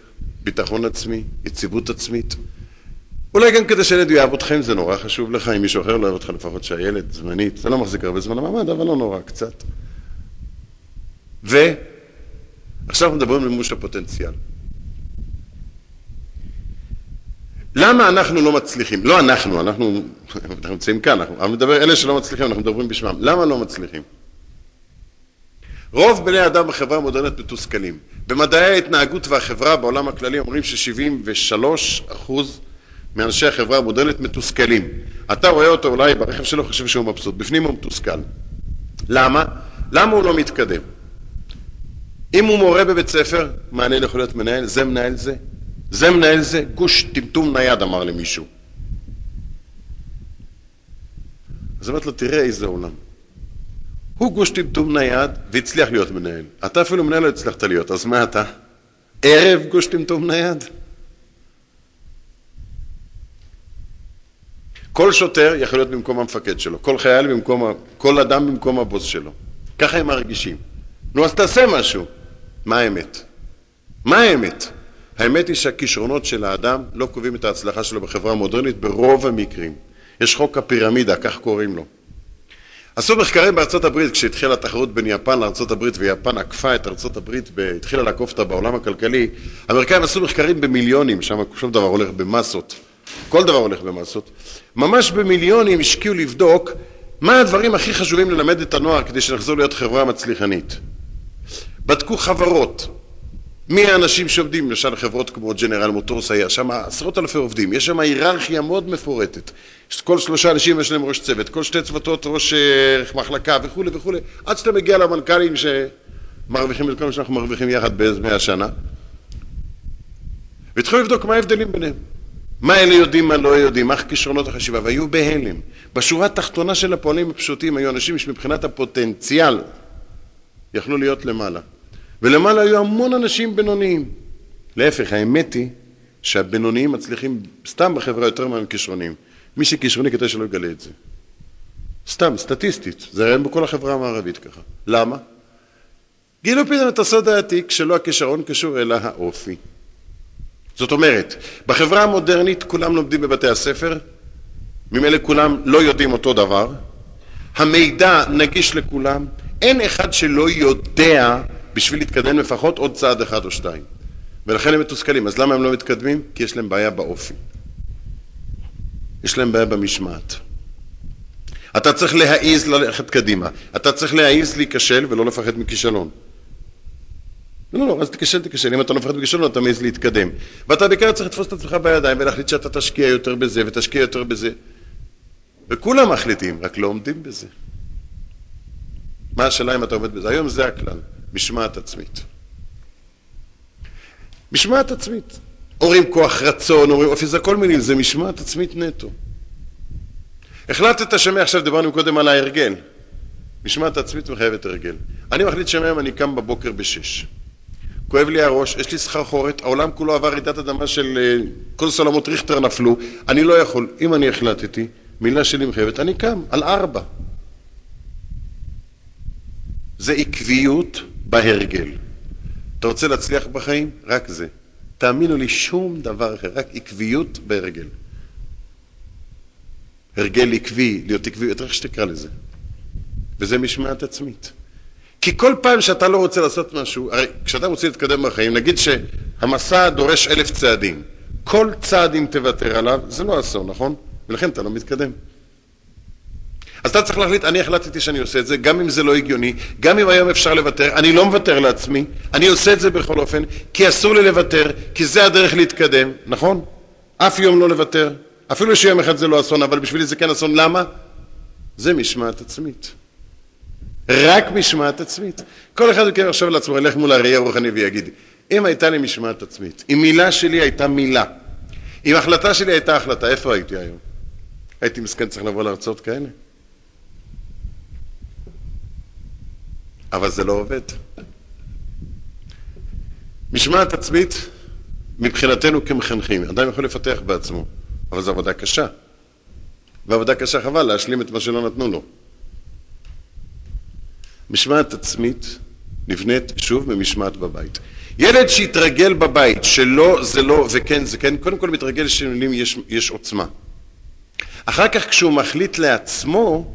ביטחון עצמי, יציבות עצמית. אולי גם כדי שילד יאהב אתכם, זה נורא חשוב לך, אם מישהו אחר לא אוהב אותך, לפחות שהילד זמנית, זה לא מחזיק הרבה זמן למעמד, אבל לא נורא, קצת. ועכשיו אנחנו מדברים על מימוש הפוטנציאל. למה אנחנו לא מצליחים? לא אנחנו, אנחנו, נמצאים כאן, אנחנו, מדבר, אלה שלא מצליחים, אנחנו מדברים בשמם. למה לא מצליחים? רוב בני אדם בחברה המודרנית מתוסכלים. במדעי ההתנהגות והחברה בעולם הכללי אומרים ש-73 אחוז מאנשי החברה המודרנית מתוסכלים. אתה רואה אותו אולי ברכב שלו, חושב שהוא מבסוט, בפנים הוא מתוסכל. למה? למה הוא לא מתקדם? אם הוא מורה בבית ספר, מעניין יכול להיות מנהל, זה מנהל זה, זה מנהל זה, גוש טמטום נייד אמר למישהו. אז אמרתי לו, תראה איזה עולם. הוא גוש טמטום נייד והצליח להיות מנהל. אתה אפילו מנהל לא הצלחת להיות, אז מה אתה? ערב גוש טמטום נייד? כל שוטר יכול להיות במקום המפקד שלו, כל חייל במקום, כל אדם במקום הבוס שלו. ככה הם מרגישים. נו, אז תעשה משהו. מה האמת? מה האמת? האמת היא שהכישרונות של האדם לא קובעים את ההצלחה שלו בחברה המודרנית ברוב המקרים. יש חוק הפירמידה, כך קוראים לו. עשו מחקרים בארצות הברית כשהתחילה התחרות בין יפן לארצות הברית ויפן עקפה את ארצות הברית והתחילה לעקוף אותה בעולם הכלכלי האמריקאים עשו מחקרים במיליונים, שם שום דבר הולך במסות כל דבר הולך במסות ממש במיליונים השקיעו לבדוק מה הדברים הכי חשובים ללמד את הנוער כדי שנחזור להיות חברה מצליחנית. בדקו חברות. מי האנשים שעובדים, למשל חברות כמו ג'נרל מוטורס היה שם עשרות אלפי עובדים, יש שם היררכיה מאוד מפורטת. כל שלושה אנשים יש להם ראש צוות, כל שתי צוותות ראש אה, מחלקה וכולי וכולי. עד שאתה מגיע למנכ"לים שמרוויחים את כל מה שאנחנו מרוויחים יחד במאה שנה. והתחילו לבדוק מה ההבדלים ביניהם מה אלה יודעים, מה לא יודעים, מה כישרונות החשיבה והיו בהלם בשורה התחתונה של הפועלים הפשוטים היו אנשים שמבחינת הפוטנציאל יכלו להיות למעלה ולמעלה היו המון אנשים בינוניים. להפך, האמת היא שהבינוניים מצליחים סתם בחברה יותר מהכישרונים. מי שכישרוני כדאי שלא יגלה את זה. סתם, סטטיסטית, זה היה בכל החברה המערבית ככה. למה? גילו פתאום את הסוד העתיק שלא הכישרון קשור אלא האופי. זאת אומרת, בחברה המודרנית כולם לומדים בבתי הספר, ממילא כולם לא יודעים אותו דבר, המידע נגיש לכולם, אין אחד שלא יודע בשביל להתקדם לפחות עוד צעד אחד או שתיים. ולכן הם מתוסכלים. אז למה הם לא מתקדמים? כי יש להם בעיה באופי. יש להם בעיה במשמעת. אתה צריך להעיז ללכת קדימה. אתה צריך להעיז להיכשל ולא לפחד מכישלון. לא, לא, אז תיכשל, תיכשל. אם אתה לא מפחד מכישלון, אתה מעז להתקדם. ואתה בעיקר צריך לתפוס את עצמך בידיים ולהחליט שאתה תשקיע יותר בזה ותשקיע יותר בזה. וכולם מחליטים, רק לא עומדים בזה. מה השאלה אם אתה עומד בזה? היום זה הכלל. משמעת עצמית. משמעת עצמית. אומרים כוח רצון, אומרים אופי, זה הכל מילים, זה משמעת עצמית נטו. החלטת שמעכשיו, דיברנו קודם על ההרגל. משמעת עצמית מחייבת הרגל. אני מחליט שמעכשיו אני קם בבוקר בשש. כואב לי הראש, יש לי סחרחורת, העולם כולו עבר רעידת אדמה של אה, כל סולמות ריכטר נפלו, אני לא יכול, אם אני החלטתי, מילה שלי מחייבת, אני קם על ארבע. זה עקביות בהרגל. אתה רוצה להצליח בחיים? רק זה. תאמינו לי, שום דבר אחר, רק עקביות בהרגל. הרגל עקבי, להיות עקבי, יותר איך שתקרא לזה. וזה משמעת עצמית. כי כל פעם שאתה לא רוצה לעשות משהו, הרי כשאתה רוצה להתקדם בחיים, נגיד שהמסע דורש אלף צעדים. כל צעד אם תוותר עליו, זה לא אסון, נכון? ולכן אתה לא מתקדם. אז אתה צריך להחליט, אני החלטתי שאני עושה את זה, גם אם זה לא הגיוני, גם אם היום אפשר לוותר, אני לא מוותר לעצמי, אני עושה את זה בכל אופן, כי אסור לי לוותר, כי זה הדרך להתקדם, נכון? אף יום לא לוותר, אפילו שיום אחד זה לא אסון, אבל בשבילי זה כן אסון, למה? זה משמעת עצמית. רק משמעת עצמית. כל אחד יקרא עכשיו לעצמו, ילך מול הראי הרוחני ויגיד, אם הייתה לי משמעת עצמית, אם מילה שלי הייתה מילה, אם החלטה שלי הייתה החלטה, איפה הייתי היום? הייתי מסכן צריך לבוא להרצאות כאלה? אבל זה לא עובד. משמעת עצמית, מבחינתנו כמחנכים, אדם יכול לפתח בעצמו, אבל זו עבודה קשה. ועבודה קשה חבל להשלים את מה שלא נתנו לו. משמעת עצמית נבנית שוב ממשמעת בבית. ילד שהתרגל בבית שלא זה לא וכן זה כן, קודם כל מתרגל שמילים יש, יש עוצמה. אחר כך כשהוא מחליט לעצמו,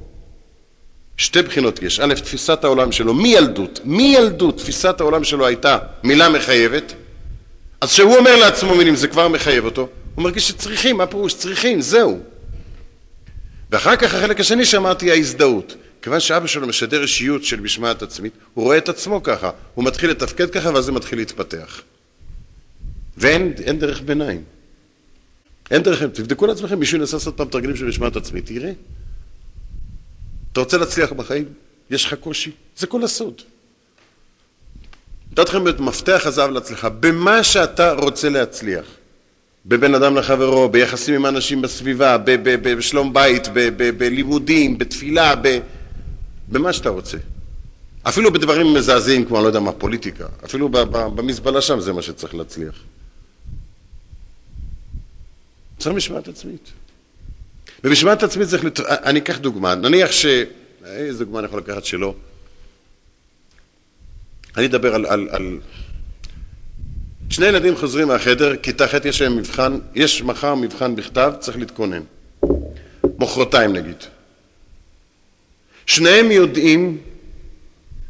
שתי בחינות יש. א', תפיסת העולם שלו מילדות, מילדות תפיסת העולם שלו הייתה מילה מחייבת, אז כשהוא אומר לעצמו מילים זה כבר מחייב אותו, הוא מרגיש שצריכים, מה פירוש? צריכים, זהו. ואחר כך החלק השני שאמרתי ההזדהות. כיוון שאבא שלו משדר אישיות של משמעת עצמית, הוא רואה את עצמו ככה, הוא מתחיל לתפקד ככה ואז זה מתחיל להתפתח. ואין דרך ביניים. אין דרך, תבדקו לעצמכם, מישהו ינסה לעשות פעם תרגילים של משמעת עצמית, תראה. אתה רוצה להצליח בחיים? יש לך קושי? זה כל הסוד. נתתי לכם את מפתח הזהב להצלחה. במה שאתה רוצה להצליח, בבין אדם לחברו, ביחסים עם אנשים בסביבה, בשלום בית, בלימודים, בתפילה, במה שאתה רוצה. אפילו בדברים מזעזעים כמו, אני לא יודע מה, פוליטיקה. אפילו במזבלה שם זה מה שצריך להצליח. צריך משמעת עצמית. במשמעת עצמית צריך, לת... אני אקח דוגמה, נניח ש... איזה דוגמה אני יכול לקחת שלא? אני אדבר על, על, על... שני ילדים חוזרים מהחדר, כיתה ח' יש להם מבחן, יש מחר מבחן בכתב, צריך להתכונן. מחרתיים נגיד. שניהם יודעים,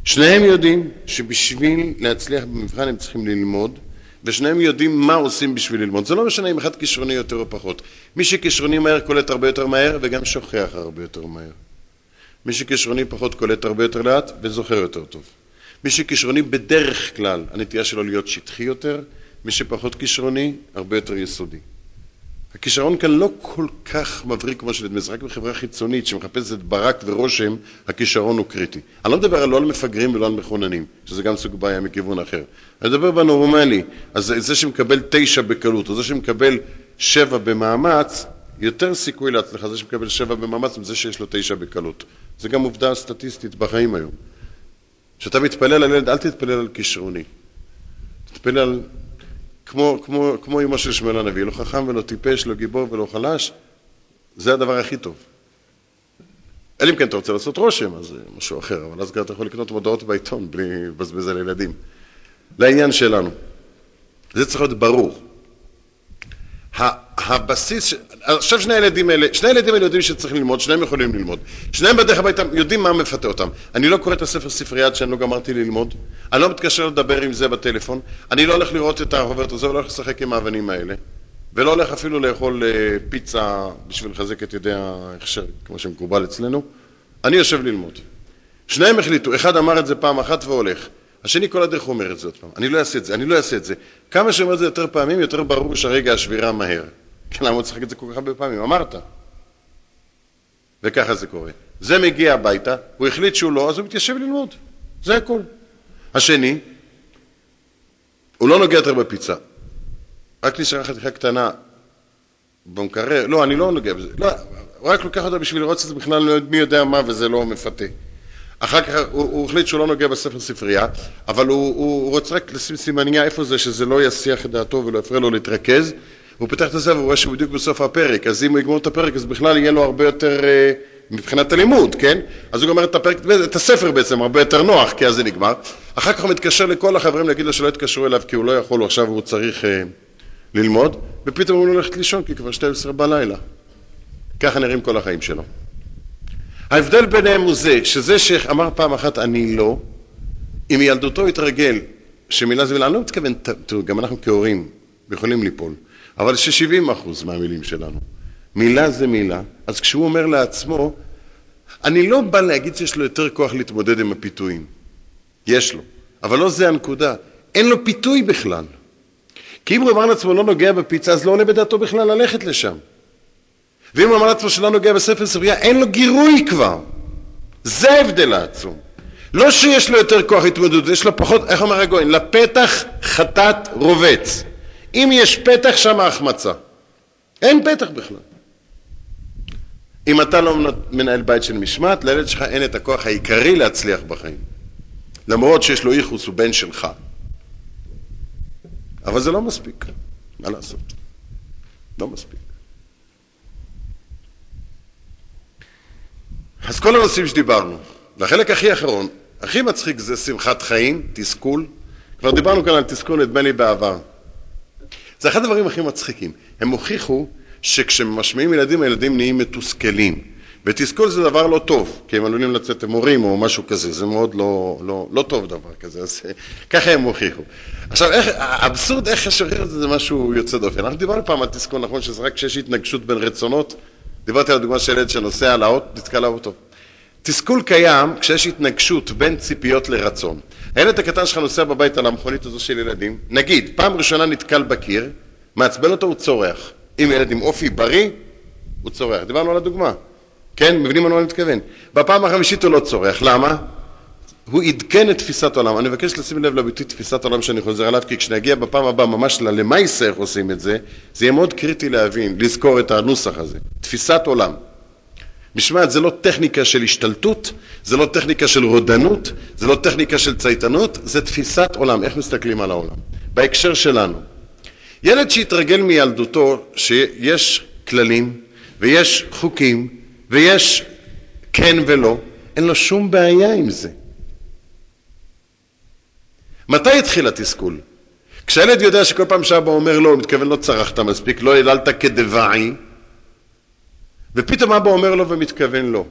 שניהם יודעים שבשביל להצליח במבחן הם צריכים ללמוד, ושניהם יודעים מה עושים בשביל ללמוד. זה לא משנה אם אחד כישרוני יותר או פחות. מי שכישרוני מהר קולט הרבה יותר מהר וגם שוכח הרבה יותר מהר. מי שכישרוני פחות קולט הרבה יותר לאט וזוכר יותר טוב. מי שכישרוני בדרך כלל, הנטייה שלו להיות שטחי יותר, מי שפחות כישרוני, הרבה יותר יסודי. הכישרון כאן לא כל כך מבריק כמו שנדמה, זה רק בחברה חיצונית שמחפשת ברק ורושם, הכישרון הוא קריטי. אני לא מדבר לא על מפגרים ולא על מכוננים, שזה גם סוג בעיה מכיוון אחר. אני מדבר בנורמלי, אז זה שמקבל תשע בקלות, או זה שמקבל שבע במאמץ, יותר סיכוי להצלחה זה שמקבל שבע במאמץ מזה שיש לו תשע בקלות. זה גם עובדה סטטיסטית בחיים היום. כשאתה מתפלל על ילד, אל תתפלל על כישרוני. תתפלל על... כמו, כמו, כמו אמו של שמואל הנביא, לא חכם ולא טיפש, לא גיבור ולא חלש, זה הדבר הכי טוב. אלא אם כן אתה רוצה לעשות רושם, אז זה משהו אחר, אבל אז אתה יכול לקנות מודעות בעיתון בלי לבזבז על ילדים. לעניין שלנו. זה צריך להיות ברור. הבסיס, עכשיו שני הילדים האלה, שני הילדים האלה יודעים שצריך ללמוד, שניהם יכולים ללמוד. שניהם בדרך הביתה יודעים מה מפתה אותם. אני לא קורא את הספר ספרי יד שאני לא גמרתי ללמוד, אני לא מתקשר לדבר עם זה בטלפון, אני לא הולך לראות את החוברת הזו ולא הולך לשחק עם האבנים האלה, ולא הולך אפילו לאכול אה, פיצה בשביל לחזק את ידי ההכשר, כמו שמקובל אצלנו. אני יושב ללמוד. שניהם החליטו, אחד אמר את זה פעם אחת והולך. השני כל הדרך אומר את זה עוד פעם, אני לא אעשה את זה, אני לא אעשה את זה. כמה שאומר את זה יותר פעמים, יותר ברור שהרגע השבירה מהר. כן, למה הוא צריך את זה כל כך הרבה פעמים? אמרת. וככה זה קורה. זה מגיע הביתה, הוא החליט שהוא לא, אז הוא מתיישב ללמוד. זה הכל. השני, הוא לא נוגע יותר בפיצה. רק נשארה חתיכה קטנה במקרר, לא, אני לא נוגע בזה. לא, הוא רק לוקח אותה בשביל לראות שזה בכלל לא מי יודע מה וזה לא מפתה. אחר כך הוא, הוא החליט שהוא לא נוגע בספר ספרייה, אבל הוא, הוא רוצה רק לשים סימניה איפה זה, שזה לא יסיח את דעתו ולא יפריע לו להתרכז. הוא פותח את הספר, הוא רואה שהוא בדיוק בסוף הפרק, אז אם הוא יגמור את הפרק, אז בכלל יהיה לו הרבה יותר, אה, מבחינת הלימוד, כן? אז הוא גומר את הפרק, את הספר בעצם, הרבה יותר נוח, כי אז זה נגמר. אחר כך הוא מתקשר לכל החברים להגיד לו שלא יתקשרו אליו, כי הוא לא יכול, עכשיו הוא צריך אה, ללמוד, ופתאום הוא הולך לישון, כי כבר 12 בלילה. ככה נראים כל החיים שלו. ההבדל ביניהם הוא זה, שזה שאמר פעם אחת אני לא, אם ילדותו התרגל שמילה זה מילה, אני לא מתכוון, תראו, גם אנחנו כהורים יכולים ליפול, אבל ש-70 אחוז מהמילים שלנו, מילה זה מילה, אז כשהוא אומר לעצמו, אני לא בא להגיד שיש לו יותר כוח להתמודד עם הפיתויים, יש לו, אבל לא זה הנקודה, אין לו פיתוי בכלל. כי אם הוא אמר לעצמו לא נוגע בפיצה, אז לא עולה בדעתו בכלל ללכת לשם. ואם הוא אמר לעצמו שלא נוגע בספר ספרייה, אין לו גירוי כבר. זה ההבדל העצום. לא שיש לו יותר כוח התמודדות, יש לו פחות, איך אומר הגויין? לפתח חטאת רובץ. אם יש פתח, שם ההחמצה. אין פתח בכלל. אם אתה לא מנהל בית של משמעת, לילד שלך אין את הכוח העיקרי להצליח בחיים. למרות שיש לו ייחוס, הוא בן שלך. אבל זה לא מספיק, מה לעשות? לא מספיק. אז כל הנושאים שדיברנו, והחלק הכי אחרון, הכי מצחיק זה שמחת חיים, תסכול. כבר דיברנו כאן על תסכול, נדמה לי, בעבר. זה אחד הדברים הכי מצחיקים. הם הוכיחו שכשמשמיעים ילדים, הילדים נהיים מתוסכלים. ותסכול זה דבר לא טוב, כי הם עלולים לצאת מורים או משהו כזה, זה מאוד לא, לא, לא טוב דבר כזה, אז ככה הם הוכיחו. עכשיו, איך, האבסורד איך לשחרר את זה זה משהו יוצא דופן. אנחנו דיברנו פעם על תסכול, נכון, שזה רק כשיש התנגשות בין רצונות, דיברתי על הדוגמה של ילד שנוסע על האוטו, נתקע לאוטו. תסכול קיים כשיש התנגשות בין ציפיות לרצון. הילד הקטן שלך נוסע בבית על המכונית הזו של ילדים, נגיד, פעם ראשונה נתקל בקיר, מעצבן אותו, הוא צורח. אם ילד עם אופי בריא, הוא צורח. דיברנו על הדוגמה. כן? מבינים מה אני מתכוון? בפעם החמישית הוא לא צורח. למה? הוא עדכן את תפיסת העולם. אני מבקש לשים לב לביטוי תפיסת העולם שאני חוזר עליו, כי כשנגיע בפעם הבאה ממש ללמייסה איך עושים את זה, זה יהיה מאוד קריטי להבין, לזכור את הנוסח הזה. תפיסת עולם. משמעת זה לא טכניקה של השתלטות, זה לא טכניקה של רודנות, זה לא טכניקה של צייתנות, זה תפיסת עולם, איך מסתכלים על העולם. בהקשר שלנו. ילד שהתרגל מילדותו שיש כללים ויש חוקים ויש כן ולא, אין לו שום בעיה עם זה. מתי התחיל התסכול? כשהילד יודע שכל פעם שאבא אומר לו, הוא מתכוון לא צרחת מספיק, לא העללת כדבעי, ופתאום אבא אומר לו ומתכוון לו.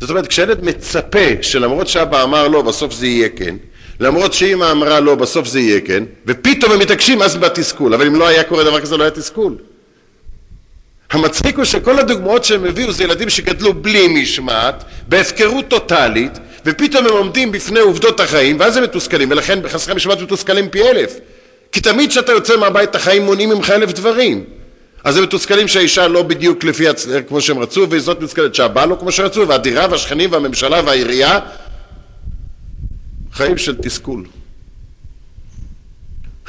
זאת אומרת, כשילד מצפה שלמרות שאבא אמר לא, בסוף זה יהיה כן, למרות שאמא אמרה לא, בסוף זה יהיה כן, ופתאום הם מתעקשים, אז בא תסכול. אבל אם לא היה קורה דבר כזה, לא היה תסכול. המצחיק הוא שכל הדוגמאות שהם הביאו זה ילדים שגדלו בלי משמעת, בהפקרות טוטאלית, ופתאום הם עומדים בפני עובדות החיים, ואז הם מתוסכלים, ולכן בחסרי משמעת מתוסכלים פי אלף. כי תמיד כשאתה יוצא מהבית החיים מונעים ממך אלף דברים. אז הם מתוסכלים שהאישה לא בדיוק לפי הצ... כמו שהם רצו, וזאת מתוסכלת שהבעל לא כמו שרצו, והדירה והשכנים והממשלה והעירייה, חיים של תסכול.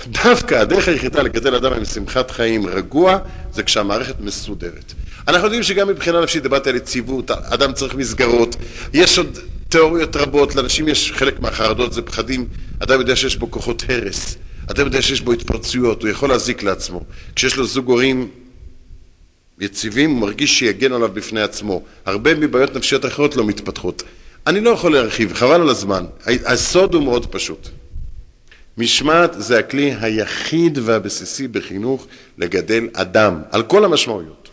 דווקא הדרך היחידה לגדל אדם עם שמחת חיים רגוע, זה כשהמערכת מסודרת. אנחנו יודעים שגם מבחינה נפשית דיברתי על יציבות, אדם צריך מסגרות, יש עוד תיאוריות רבות, לאנשים יש חלק מהחרדות, זה פחדים, אדם יודע שיש בו כוחות הרס, אדם יודע שיש בו התפרצויות, הוא יכול להזיק לעצמו. כשיש לו זוג הורים יציבים, הוא מרגיש שיגן עליו בפני עצמו. הרבה מבעיות נפשיות אחרות לא מתפתחות. אני לא יכול להרחיב, חבל על הזמן. הסוד הוא מאוד פשוט. משמעת זה הכלי היחיד והבסיסי בחינוך לגדל אדם, על כל המשמעויות.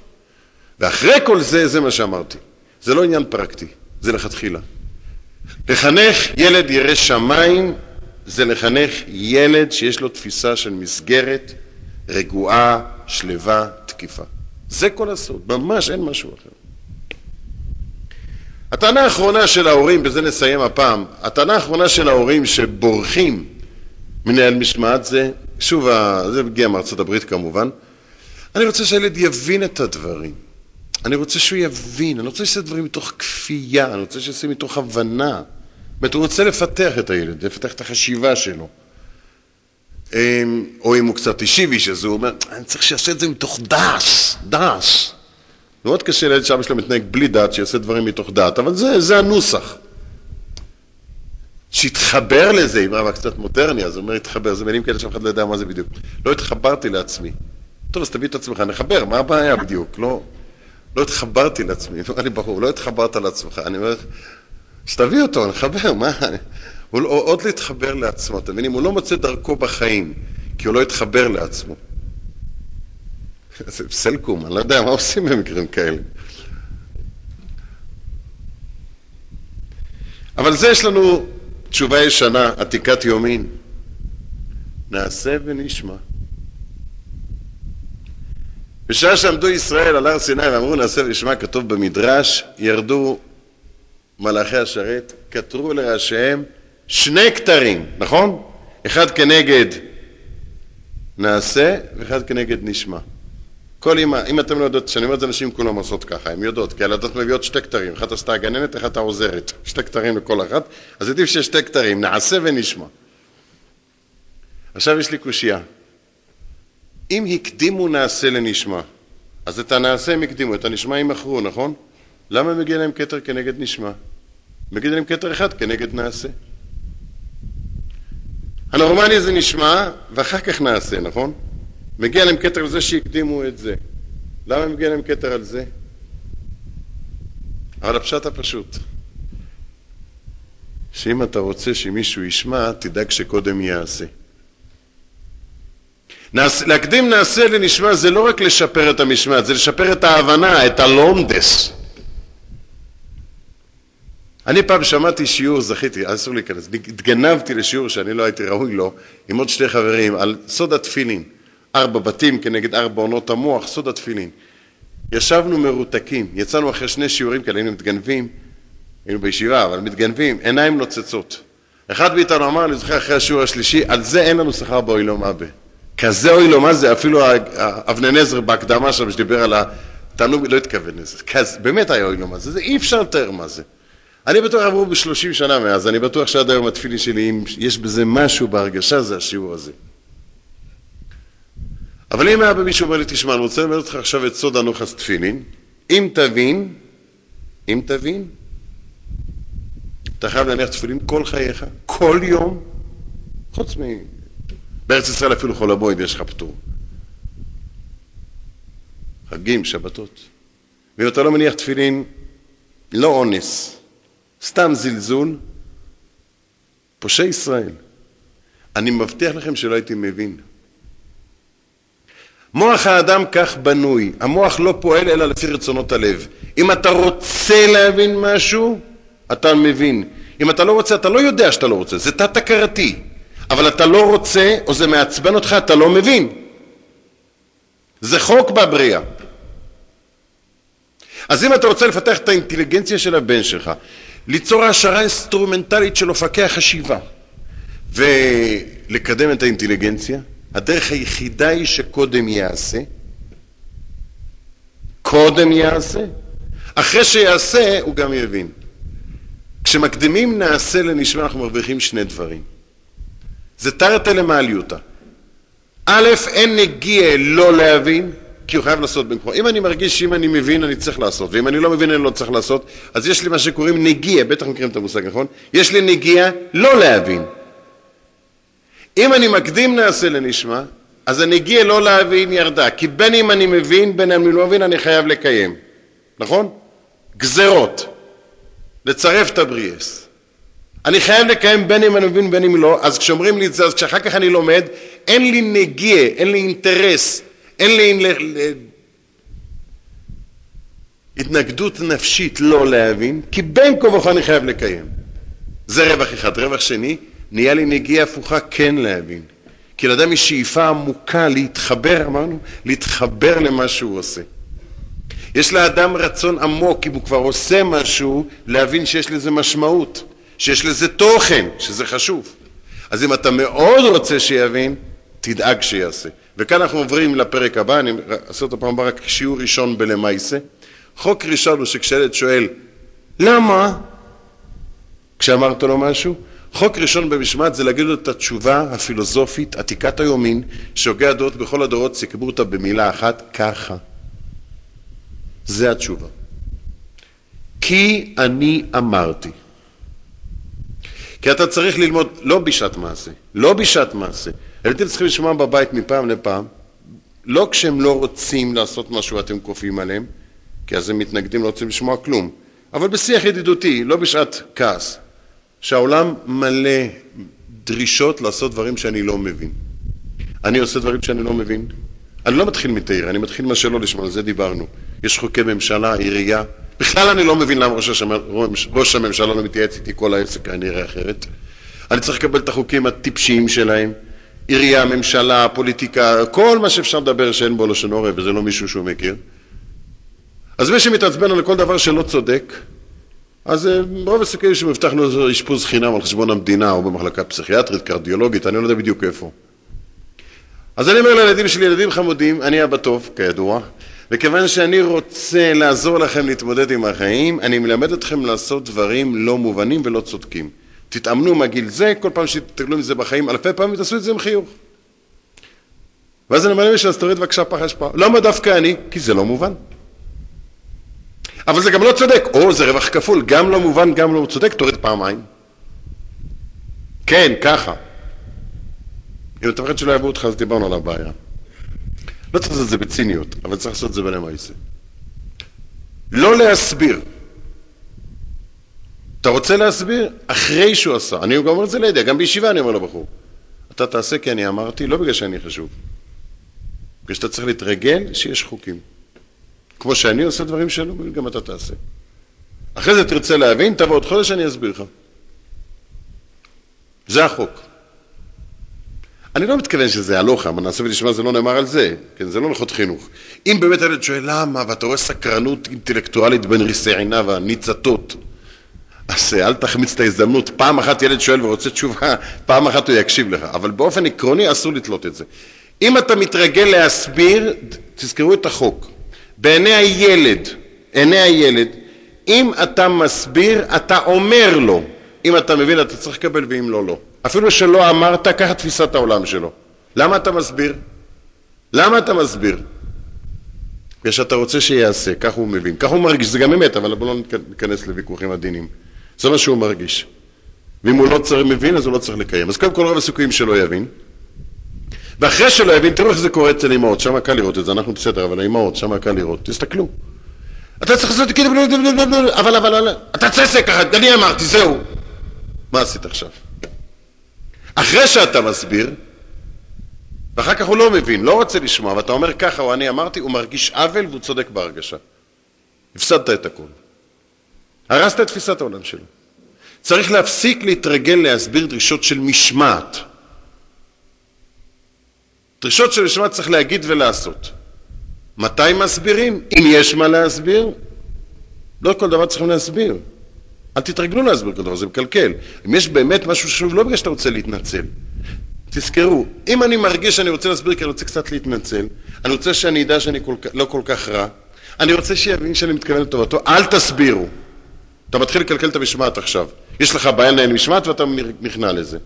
ואחרי כל זה, זה מה שאמרתי. זה לא עניין פרקטי, זה לכתחילה. לחנך ילד ירא שמיים זה לחנך ילד שיש לו תפיסה של מסגרת רגועה, שלווה, תקיפה. זה כל הסוד, ממש אין משהו אחר. הטענה האחרונה של ההורים, בזה נסיים הפעם, הטענה האחרונה של ההורים שבורחים מנהל משמעת זה, שוב, זה מגיע מארצות הברית כמובן, אני רוצה שהילד יבין את הדברים. אני רוצה שהוא יבין, אני רוצה שיעשה דברים מתוך כפייה, אני רוצה שיעשה מתוך הבנה. זאת אומרת, הוא רוצה לפתח את הילד, לפתח את החשיבה שלו. אמ, או אם הוא קצת אישיבי, שזה הוא אומר, אני צריך שיעשה את זה מתוך דעס, דעס. מאוד קשה לילד שאבא שלו מתנהג בלי דעת, שיעשה דברים מתוך דעת, אבל זה, זה הנוסח. שיתחבר לזה, אם רבא קצת מודרני, אז הוא אומר התחבר, זה מילים כאלה שאף אחד לא יודע מה זה בדיוק. לא התחברתי לעצמי. טוב, אז תביא את עצמך, נחבר, מה הבעיה בדיוק? לא, לא התחברתי לעצמי, נראה לי ברור, לא התחברת לעצמך. אני אומר, שתביא אותו, נחבר, מה? הוא לא, עוד להתחבר לעצמו, אתם מבינים? הוא לא מוצא דרכו בחיים, כי הוא לא התחבר לעצמו. זה סלקום, אני לא יודע מה עושים במקרים כאלה. אבל זה יש לנו תשובה ישנה, עתיקת יומין. נעשה ונשמע. בשעה שעמדו ישראל על הר סיני ואמרו נעשה ונשמע, כתוב במדרש, ירדו מלאכי השרת, כתרו לראשיהם שני כתרים, נכון? אחד כנגד נעשה ואחד כנגד נשמע. כל אמא, אם אתם לא יודעות, כשאני אומר את זה, נשים כולם עושות ככה, הן יודעות, כי הילדות מביאות שתי כתרים, אחת עשתה הגננת, אחת העוזרת, שתי כתרים לכל אחת, אז עדיף שיש שתי כתרים, נעשה ונשמע. עכשיו יש לי קושייה. אם הקדימו נעשה לנשמע, אז את הנעשה הם הקדימו, את הנשמע הם מכרו, נכון? למה מגיע להם כתר כנגד נשמע? מגיע להם כתר אחד כנגד נעשה. הנורמלי זה נשמע, ואחר כך נעשה, נכון? מגיע להם כתר על זה שהקדימו את זה. למה מגיע להם כתר על זה? אבל הפשט הפשוט, שאם אתה רוצה שמישהו ישמע, תדאג שקודם יעשה. נעש, להקדים נעשה לנשמע זה לא רק לשפר את המשמעת, זה לשפר את ההבנה, את הלונדס. אני פעם שמעתי שיעור, זכיתי, אסור להיכנס, התגנבתי לשיעור שאני לא הייתי ראוי לו, עם עוד שני חברים, על סוד התפילין. ארבע בתים כנגד ארבע עונות המוח, סוד התפילין. ישבנו מרותקים, יצאנו אחרי שני שיעורים כאלה, היינו מתגנבים, היינו בישיבה, אבל מתגנבים, עיניים נוצצות. אחד מאיתנו אמר, אני זוכר אחרי השיעור השלישי, על זה אין לנו שכר באוילום אבה. כזה אוילום מה זה, אפילו אבנן עזר בהקדמה שם שדיבר על התענוג, לא התכוון לזה, כזה, באמת היה אוילום מה זה, זה אי אפשר לתאר מה זה. אני בטוח עברו בשלושים שנה מאז, אני בטוח שעד היום התפילין שלי, אם יש בזה משהו בהרגשה, זה השיעור הזה. אבל אם היה במישהו אומר לי, תשמע, אני רוצה ללמד אותך עכשיו את סוד הנוחס תפילין, אם תבין, אם תבין, אתה חייב להניח תפילין כל חייך, כל יום, חוץ מ... בארץ ישראל אפילו חול המועד יש לך פטור. חגים, שבתות. ואם אתה לא מניח תפילין, לא אונס, סתם זלזול, פושעי ישראל. אני מבטיח לכם שלא הייתי מבין. מוח האדם כך בנוי, המוח לא פועל אלא לפי רצונות הלב. אם אתה רוצה להבין משהו, אתה מבין. אם אתה לא רוצה, אתה לא יודע שאתה לא רוצה, זה תת-הכרתי. אבל אתה לא רוצה, או זה מעצבן אותך, אתה לא מבין. זה חוק בבריאה. אז אם אתה רוצה לפתח את האינטליגנציה של הבן שלך, ליצור העשרה אינסטרומנטלית של אופקי החשיבה ולקדם את האינטליגנציה, הדרך היחידה היא שקודם יעשה, קודם יעשה, אחרי שיעשה הוא גם יבין. כשמקדימים נעשה לנשמע אנחנו מרוויחים שני דברים. זה תרתי למעליותא. א', אין נגיע לא להבין, כי הוא חייב לעשות במקומו. אם אני מרגיש שאם אני מבין אני צריך לעשות, ואם אני לא מבין אני לא צריך לעשות, אז יש לי מה שקוראים נגיע, בטח מכירים את המושג, נכון? יש לי נגיע לא להבין. אם אני מקדים נעשה לנשמע, אז הנגיע לא להבין ירדה, כי בין אם אני מבין, בין אם אני לא מבין, אני חייב לקיים, נכון? גזרות, לצרף את הבריאס. אני חייב לקיים בין אם אני מבין בין אם לא, אז כשאומרים לי את זה, אז כשאחר כך אני לומד, אין לי נגיע, אין לי אינטרס, אין לי התנגדות נפשית לא להבין, כי בין כה וכה אני חייב לקיים. זה רווח אחד. רווח שני, נהיה לי נגיעה הפוכה כן להבין. כי לאדם יש שאיפה עמוקה להתחבר, אמרנו, להתחבר למה שהוא עושה. יש לאדם רצון עמוק, אם הוא כבר עושה משהו, להבין שיש לזה משמעות, שיש לזה תוכן, שזה חשוב. אז אם אתה מאוד רוצה שיבין, תדאג שיעשה. וכאן אנחנו עוברים לפרק הבא, אני אעשה אותו פעם רק שיעור ראשון בלמייסה. חוק ראשון הוא שכשילד שואל, למה? כשאמרת לו משהו, חוק ראשון במשמעת זה להגיד לו את התשובה הפילוסופית, עתיקת היומין, שהוגי הדעות בכל הדורות סיכמו אותה במילה אחת, ככה. זה התשובה. כי אני אמרתי. כי אתה צריך ללמוד לא בשעת מעשה, לא בשעת מעשה. ילדים צריכים לשמוע בבית מפעם לפעם, לא כשהם לא רוצים לעשות משהו אתם כופים עליהם, כי אז הם מתנגדים, לא רוצים לשמוע כלום, אבל בשיח ידידותי, לא בשעת כעס. שהעולם מלא דרישות לעשות דברים שאני לא מבין. אני עושה דברים שאני לא מבין. אני לא מתחיל מתאיר, אני מתחיל מה שלא לשמוע, על זה דיברנו. יש חוקי ממשלה, עירייה. בכלל אני לא מבין למה ראש, השמר, ראש הממשלה לא מתייעץ איתי, כל העסק היה נראה אחרת. אני צריך לקבל את החוקים הטיפשיים שלהם. עירייה, ממשלה, פוליטיקה, כל מה שאפשר לדבר שאין בו לשון עורף וזה לא מישהו שהוא מכיר. אז מי שמתעצבן על כל דבר שלא צודק, אז אה, רוב הסיכויים שמבטח לו אשפוז חינם על חשבון המדינה או במחלקה פסיכיאטרית, קרדיולוגית, אני לא יודע בדיוק איפה. אז אני אומר לילדים שלי, ילדים חמודים, אני אבא טוב, כידוע, וכיוון שאני רוצה לעזור לכם להתמודד עם החיים, אני מלמד אתכם לעשות דברים לא מובנים ולא צודקים. תתאמנו מהגיל זה, כל פעם שתתרגלו מזה בחיים, אלפי פעמים תעשו את זה עם חיוך. ואז אני אומר למישהו, אז תוריד בבקשה פח אשפה. למה דווקא אני? כי זה לא מובן. אבל זה גם לא צודק. או, זה רווח כפול, גם לא מובן, גם לא צודק, תוריד פעמיים. כן, ככה. אם אתה מפחד שלא יעברו אותך, אז דיברנו על הבעיה. לא צריך לעשות את זה בציניות, אבל צריך לעשות את זה בלמעשה. לא להסביר. אתה רוצה להסביר? אחרי שהוא עשה. אני גם אומר את זה לידיעה, גם בישיבה אני אומר לבחור. אתה תעשה כי אני אמרתי, לא בגלל שאני חשוב. בגלל שאתה צריך להתרגל שיש חוקים. כמו שאני עושה דברים שלא מבין, גם אתה תעשה. אחרי זה תרצה להבין, תבוא עוד חודש, אני אסביר לך. זה החוק. אני לא מתכוון שזה הלוכה, מה נעשה ונשמע זה לא נאמר על זה, כן, זה לא הלכות חינוך. אם באמת הילד שואל למה, ואתה רואה סקרנות אינטלקטואלית בין ריסי עיניו הניצתות, אז אל תחמיץ את ההזדמנות. פעם אחת ילד שואל ורוצה תשובה, פעם אחת הוא יקשיב לך. אבל באופן עקרוני אסור לתלות את זה. אם אתה מתרגל להסביר, תזכרו את החוק. בעיני הילד, עיני הילד, אם אתה מסביר, אתה אומר לו. אם אתה מבין, אתה צריך לקבל, ואם לא, לא. אפילו שלא אמרת, ככה תפיסת העולם שלו. למה אתה מסביר? למה אתה מסביר? בגלל שאתה רוצה שיעשה, כך הוא מבין. כך הוא מרגיש, זה גם אמת, אבל בואו לא ניכנס לוויכוחים עדינים. זה מה שהוא מרגיש. ואם הוא לא צריך, מבין, אז הוא לא צריך לקיים. אז קודם כל רוב הסיכויים שלא יבין. ואחרי שלא יבין, תראו איך זה קורה אצל אמהות, שם קל לראות את זה, אנחנו בסדר, אבל האמהות, שם קל לראות, תסתכלו. אתה צריך לעשות כאילו, אבל, אבל, אבל, אתה צריך לעשות ככה, אני אמרתי, זהו. מה עשית עכשיו? אחרי שאתה מסביר, ואחר כך הוא לא מבין, לא רוצה לשמוע, ואתה אומר ככה או אני אמרתי, הוא מרגיש עוול והוא צודק בהרגשה. הפסדת את הכול. הרסת את תפיסת העולם שלו. צריך להפסיק להתרגל להסביר דרישות של משמעת. דרישות של משמעת צריך להגיד ולעשות. מתי מסבירים? אם יש מה להסביר. לא כל דבר צריכים להסביר. אל תתרגלו להסביר כל דבר, זה מקלקל. אם יש באמת משהו שוב, לא בגלל שאתה רוצה להתנצל. תזכרו, אם אני מרגיש שאני רוצה להסביר כי אני רוצה קצת להתנצל, אני רוצה שאני אדע שאני כל, לא כל כך רע, אני רוצה שיבין שאני מתכוון לטובתו, אל תסבירו. אתה מתחיל לקלקל את המשמעת עכשיו. יש לך בעיה לנהל משמעת ואתה נכנע לזה.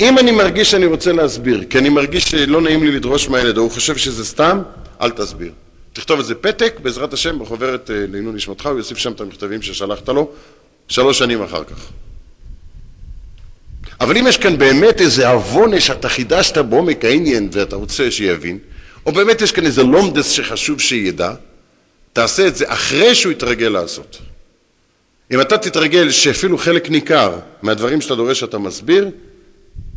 אם אני מרגיש שאני רוצה להסביר, כי אני מרגיש שלא נעים לי לדרוש מהילד, או הוא חושב שזה סתם, אל תסביר. תכתוב איזה פתק, בעזרת השם, בחוברת אה, לעינוי נשמתך, הוא יוסיף שם את המכתבים ששלחת לו, שלוש שנים אחר כך. אבל אם יש כאן באמת איזה עוון שאתה חידשת בעומק העניין ואתה רוצה שיבין, או באמת יש כאן איזה לומדס שחשוב שידע, תעשה את זה אחרי שהוא יתרגל לעשות. אם אתה תתרגל שאפילו חלק ניכר מהדברים שאתה דורש אתה מסביר,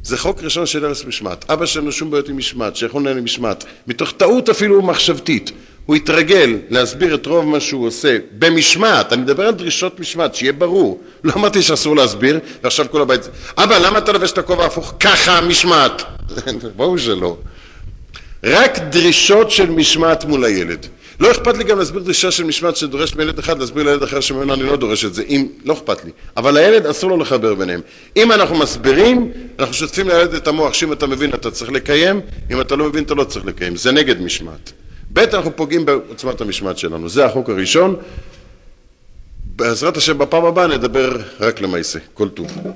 זה חוק ראשון של ארץ משמעת. אבא שלנו שום בעיות עם משמעת, שיכול לנהל משמעת. מתוך טעות אפילו מחשבתית. הוא יתרגל להסביר את רוב מה שהוא עושה במשמעת, אני מדבר על דרישות משמעת, שיהיה ברור. לא אמרתי שאסור להסביר, ועכשיו כל הבית... אבא, למה אתה לובש את הכובע הפוך? ככה, משמעת. ברור שלא. רק דרישות של משמעת מול הילד. לא אכפת לי גם להסביר דרישה של משמעת שדורש מילד אחד, להסביר לילד אחר שממנו אני לא דורש את זה, אם, לא אכפת לי. אבל לילד אסור לו לחבר ביניהם. אם אנחנו מסבירים, אנחנו שוטפים לילד את המוח, שאם אתה מבין אתה צריך לקיים, אם אתה לא מבין אתה לא צריך לקיים. זה נגד משמעת. ב', אנחנו פוגעים בעוצמת המשמעת שלנו. זה החוק הראשון. בעזרת השם בפעם הבאה נדבר רק למעשה. כל טוב.